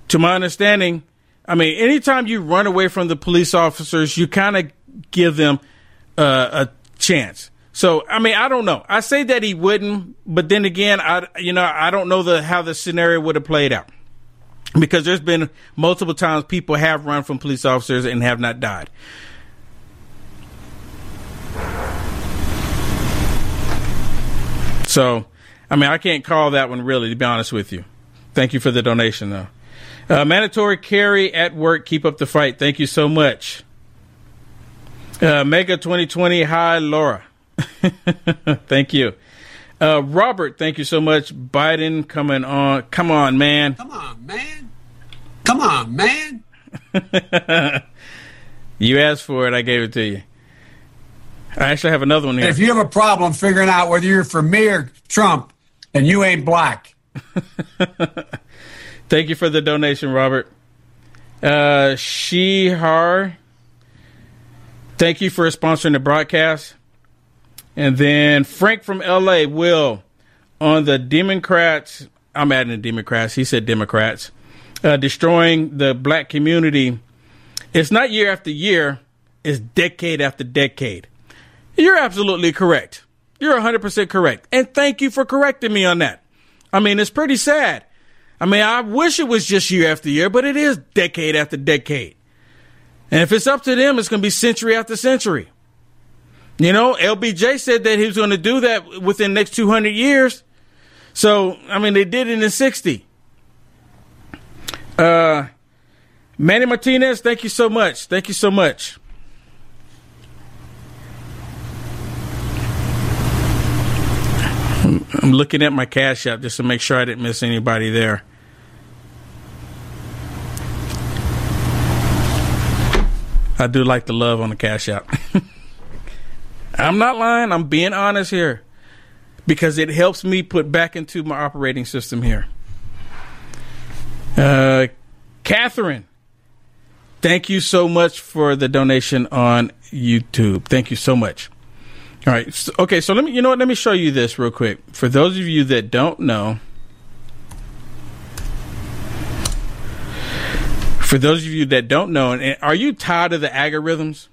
To my understanding, I mean, anytime you run away from the police officers, you kind of give them uh, a chance. So, I mean, I don't know. I say that he wouldn't, but then again, I you know, I don't know the how the scenario would have played out. Because there's been multiple times people have run from police officers and have not died. So, I mean, I can't call that one really, to be honest with you. Thank you for the donation, though. Uh, mandatory carry at work. Keep up the fight. Thank you so much. Uh, Mega 2020. Hi, Laura. thank you. Uh, Robert, thank you so much. Biden coming on. Come on, man. Come on, man. Come on, man. you asked for it. I gave it to you. I actually have another one here. If you have a problem figuring out whether you're for me or Trump, and you ain't black. Thank you for the donation, Robert. Uh, Shihar, thank you for sponsoring the broadcast. And then Frank from LA, Will, on the Democrats, I'm adding the Democrats, he said Democrats, uh, destroying the black community. It's not year after year, it's decade after decade. You're absolutely correct. You're 100% correct. And thank you for correcting me on that. I mean, it's pretty sad. I mean, I wish it was just year after year, but it is decade after decade. And if it's up to them, it's going to be century after century. You know, LBJ said that he was going to do that within next 200 years. So, I mean, they did it in 60. Uh, Manny Martinez, thank you so much. Thank you so much. I'm looking at my cash app just to make sure I didn't miss anybody there. I do like the love on the cash app. I'm not lying. I'm being honest here because it helps me put back into my operating system here. Uh, Catherine, thank you so much for the donation on YouTube. Thank you so much. All right. So, okay. So let me, you know what? Let me show you this real quick. For those of you that don't know, for those of you that don't know, and are you tired of the algorithms?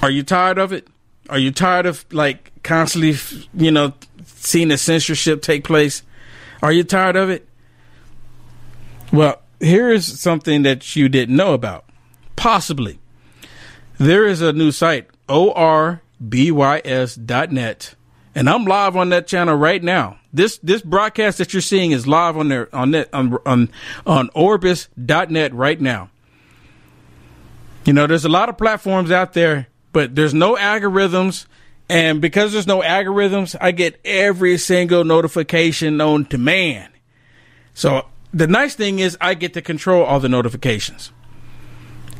Are you tired of it? Are you tired of like constantly, you know, seeing the censorship take place? Are you tired of it? Well, here is something that you didn't know about. Possibly. There is a new site orbys.net. And I'm live on that channel right now. This this broadcast that you're seeing is live on there on net on on, on orbis.net right now. You know, there's a lot of platforms out there, but there's no algorithms. And because there's no algorithms, I get every single notification known to man. So the nice thing is I get to control all the notifications.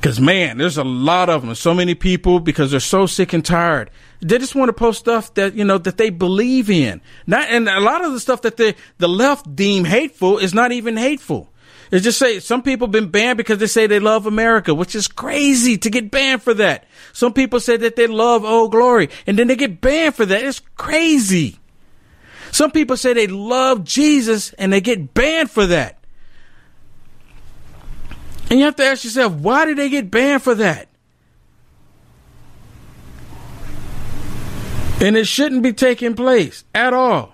Because man, there's a lot of them. So many people because they're so sick and tired. They just want to post stuff that you know that they believe in. Not and a lot of the stuff that the the left deem hateful is not even hateful. It's just say some people been banned because they say they love America, which is crazy to get banned for that. Some people say that they love Old Glory, and then they get banned for that. It's crazy. Some people say they love Jesus, and they get banned for that. And you have to ask yourself, why did they get banned for that? And it shouldn't be taking place at all.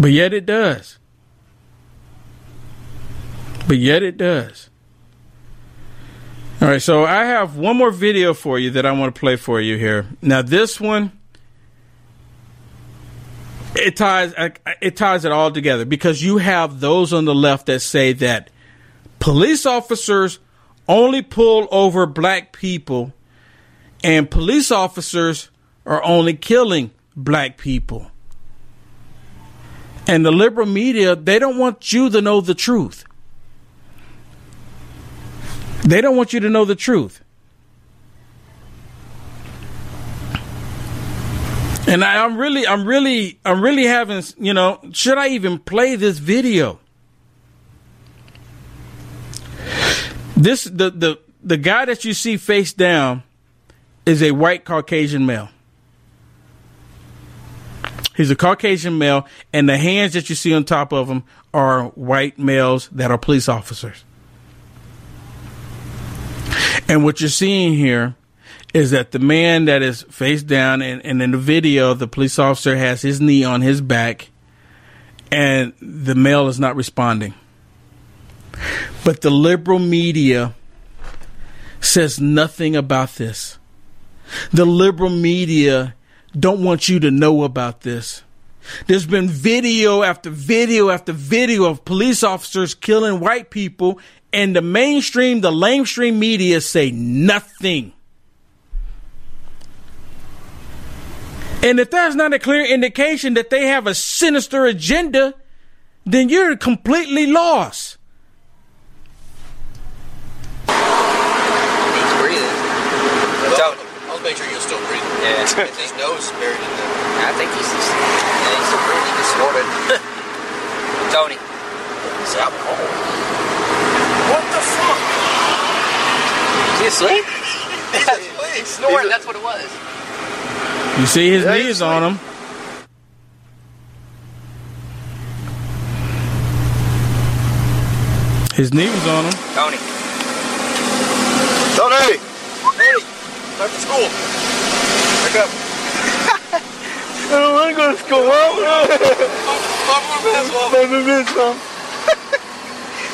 But yet it does. But yet it does. All right, so I have one more video for you that I want to play for you here. Now, this one it ties it ties it all together because you have those on the left that say that police officers only pull over black people and police officers are only killing black people. And the liberal media, they don't want you to know the truth. They don't want you to know the truth. And I, am really, I'm really, I'm really having, you know, should I even play this video? This, the, the, the guy that you see face down is a white Caucasian male. He's a Caucasian male, and the hands that you see on top of him are white males that are police officers. And what you're seeing here is that the man that is face down, and, and in the video, the police officer has his knee on his back, and the male is not responding. But the liberal media says nothing about this. The liberal media don't want you to know about this. There's been video after video after video of police officers killing white people, and the mainstream, the lamestream media say nothing. And if that's not a clear indication that they have a sinister agenda, then you're completely lost. He's breathing. Don't. I'll make sure you're still breathing. Yeah. His nose buried in there. I think he's just, yeah, he's still breathing. He's snorted. Tony. He's out cold. What the fuck? Is he asleep? He's asleep. He's snoring. That's what it was. You see his knees on him. His knee was on him. Tony. Tony! Tony! Time for school. Wake up. I don't want to go to school. Mom.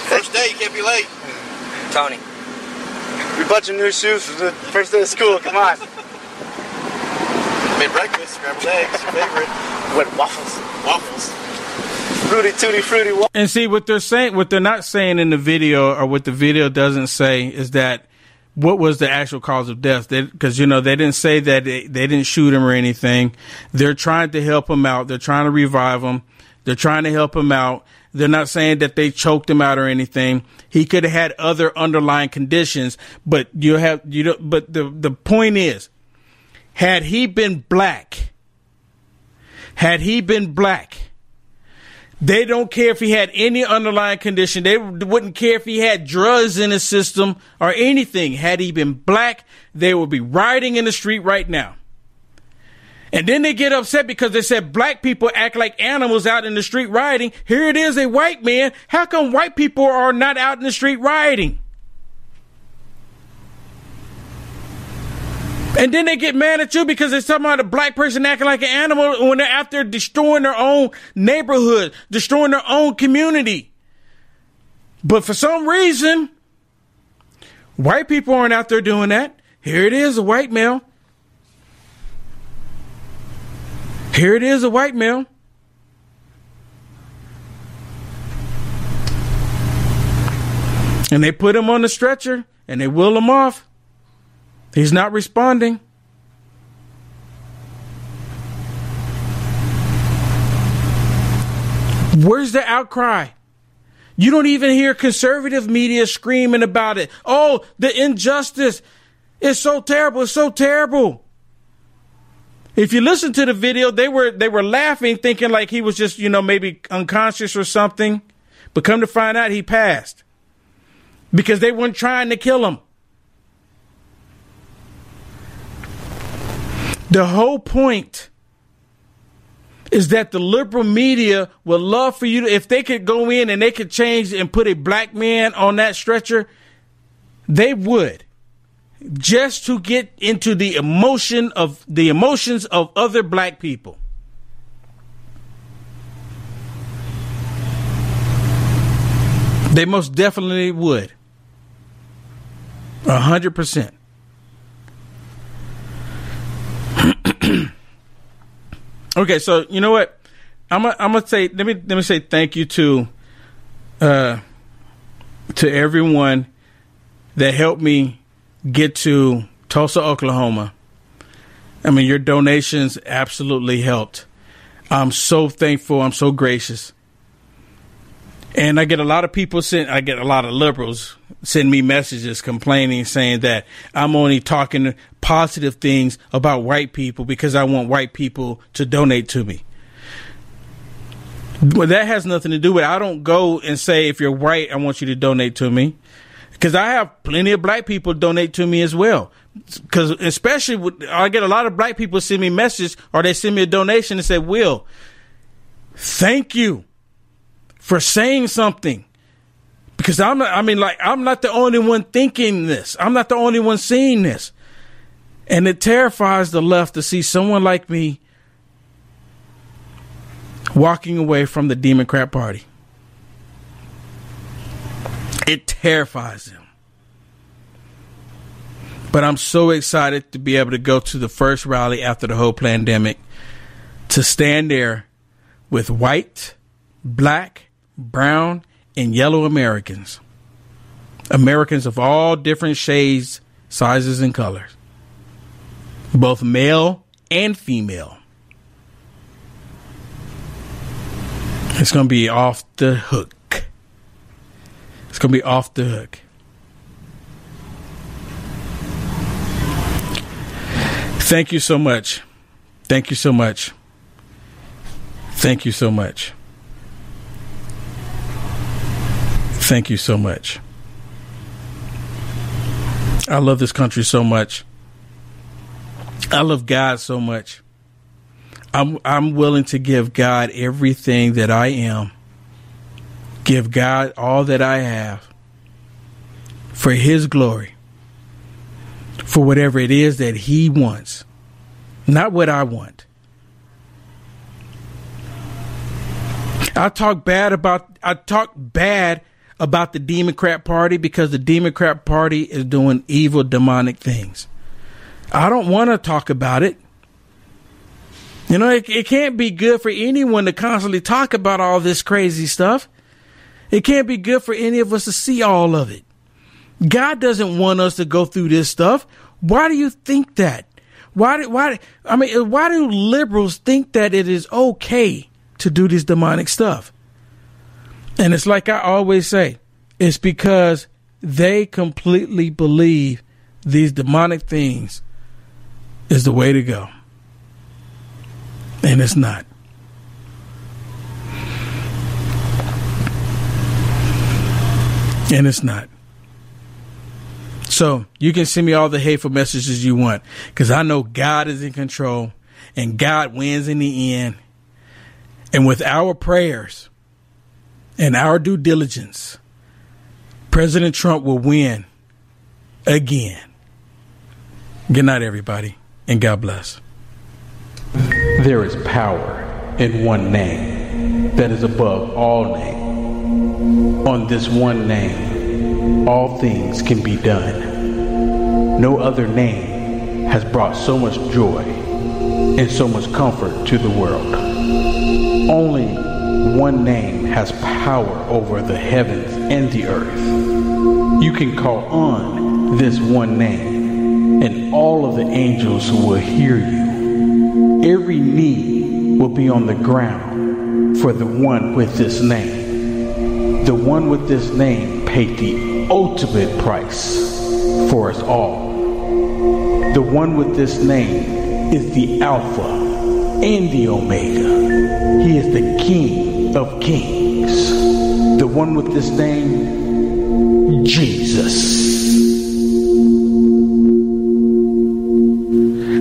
First day, you can't be late. Tony. We bought you new shoes for the first day of school. Come on. Made breakfast, scrambled eggs, your favorite. Waffles. Waffles. Fruity, tutti, fruity. And see what they're saying, what they're not saying in the video, or what the video doesn't say, is that what was the actual cause of death? Because you know they didn't say that they, they didn't shoot him or anything. They're trying to help him out. They're trying to revive him. They're trying to help him out. They're not saying that they choked him out or anything. He could have had other underlying conditions, but you have you know. But the the point is, had he been black, had he been black, they don't care if he had any underlying condition. They wouldn't care if he had drugs in his system or anything. Had he been black, they would be rioting in the street right now. And then they get upset because they said black people act like animals out in the street rioting. Here it is, a white man. How come white people are not out in the street rioting? And then they get mad at you because they're talking about a black person acting like an animal when they're out there destroying their own neighborhood, destroying their own community. But for some reason, white people aren't out there doing that. Here it is, a white male. Here it is, a white male. And they put him on the stretcher and they wheel him off. He's not responding. Where's the outcry? You don't even hear conservative media screaming about it. Oh, the injustice is so terrible. It's so terrible. If you listen to the video, they were they were laughing, thinking like he was just you know maybe unconscious or something. But come to find out, he passed because they weren't trying to kill him. The whole point is that the liberal media would love for you to, if they could go in and they could change and put a black man on that stretcher, they would. Just to get into the emotion of the emotions of other black people. They most definitely would. A hundred percent. Okay, so you know what? I'm gonna I'm gonna say let me let me say thank you to uh to everyone that helped me get to Tulsa, Oklahoma. I mean, your donations absolutely helped. I'm so thankful. I'm so gracious. And I get a lot of people send. I get a lot of liberals send me messages complaining, saying that I'm only talking positive things about white people because I want white people to donate to me. But that has nothing to do with. It. I don't go and say if you're white, I want you to donate to me, because I have plenty of black people donate to me as well. because especially with, I get a lot of black people send me messages or they send me a donation and say, "Will, thank you for saying something." Because I'm not, I mean, like, I'm not the only one thinking this. I'm not the only one seeing this. And it terrifies the left to see someone like me walking away from the Democrat Party. It terrifies them. But I'm so excited to be able to go to the first rally after the whole pandemic to stand there with white, black, brown, and yellow Americans. Americans of all different shades, sizes, and colors, both male and female. It's going to be off the hook. It's going to be off the hook. Thank you so much. Thank you so much. Thank you so much. Thank you so much. I love this country so much. I love God so much. I'm I'm willing to give God everything that I am. Give God all that I have for his glory. For whatever it is that he wants. Not what I want. I talk bad about I talk bad about the Democrat Party because the Democrat Party is doing evil, demonic things. I don't want to talk about it. You know, it, it can't be good for anyone to constantly talk about all this crazy stuff. It can't be good for any of us to see all of it. God doesn't want us to go through this stuff. Why do you think that? Why? Why? I mean, why do liberals think that it is okay to do this demonic stuff? And it's like I always say, it's because they completely believe these demonic things is the way to go. And it's not. And it's not. So you can send me all the hateful messages you want because I know God is in control and God wins in the end. And with our prayers, and our due diligence, President Trump will win again. Good night, everybody, and God bless. There is power in one name that is above all names. On this one name, all things can be done. No other name has brought so much joy and so much comfort to the world. Only one name has power over the heavens and the earth. You can call on this one name, and all of the angels will hear you. Every knee will be on the ground for the one with this name. The one with this name paid the ultimate price for us all. The one with this name is the Alpha and the Omega. He is the King of Kings, the one with this name, Jesus.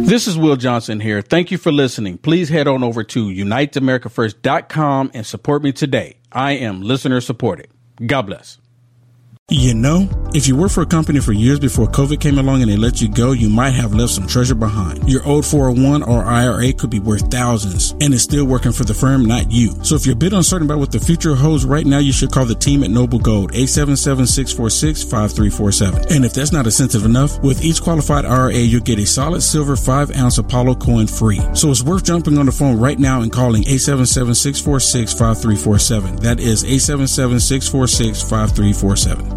This is Will Johnson here. Thank you for listening. Please head on over to uniteamericafirst.com and support me today. I am listener supported. God bless. You know, if you worked for a company for years before COVID came along and they let you go, you might have left some treasure behind. Your old 401 or IRA could be worth thousands and it's still working for the firm, not you. So if you're a bit uncertain about what the future holds right now, you should call the team at Noble Gold, 877-646-5347. And if that's not incentive enough, with each qualified IRA, you'll get a solid silver 5 ounce Apollo coin free. So it's worth jumping on the phone right now and calling 877-646-5347. That is 877-646-5347.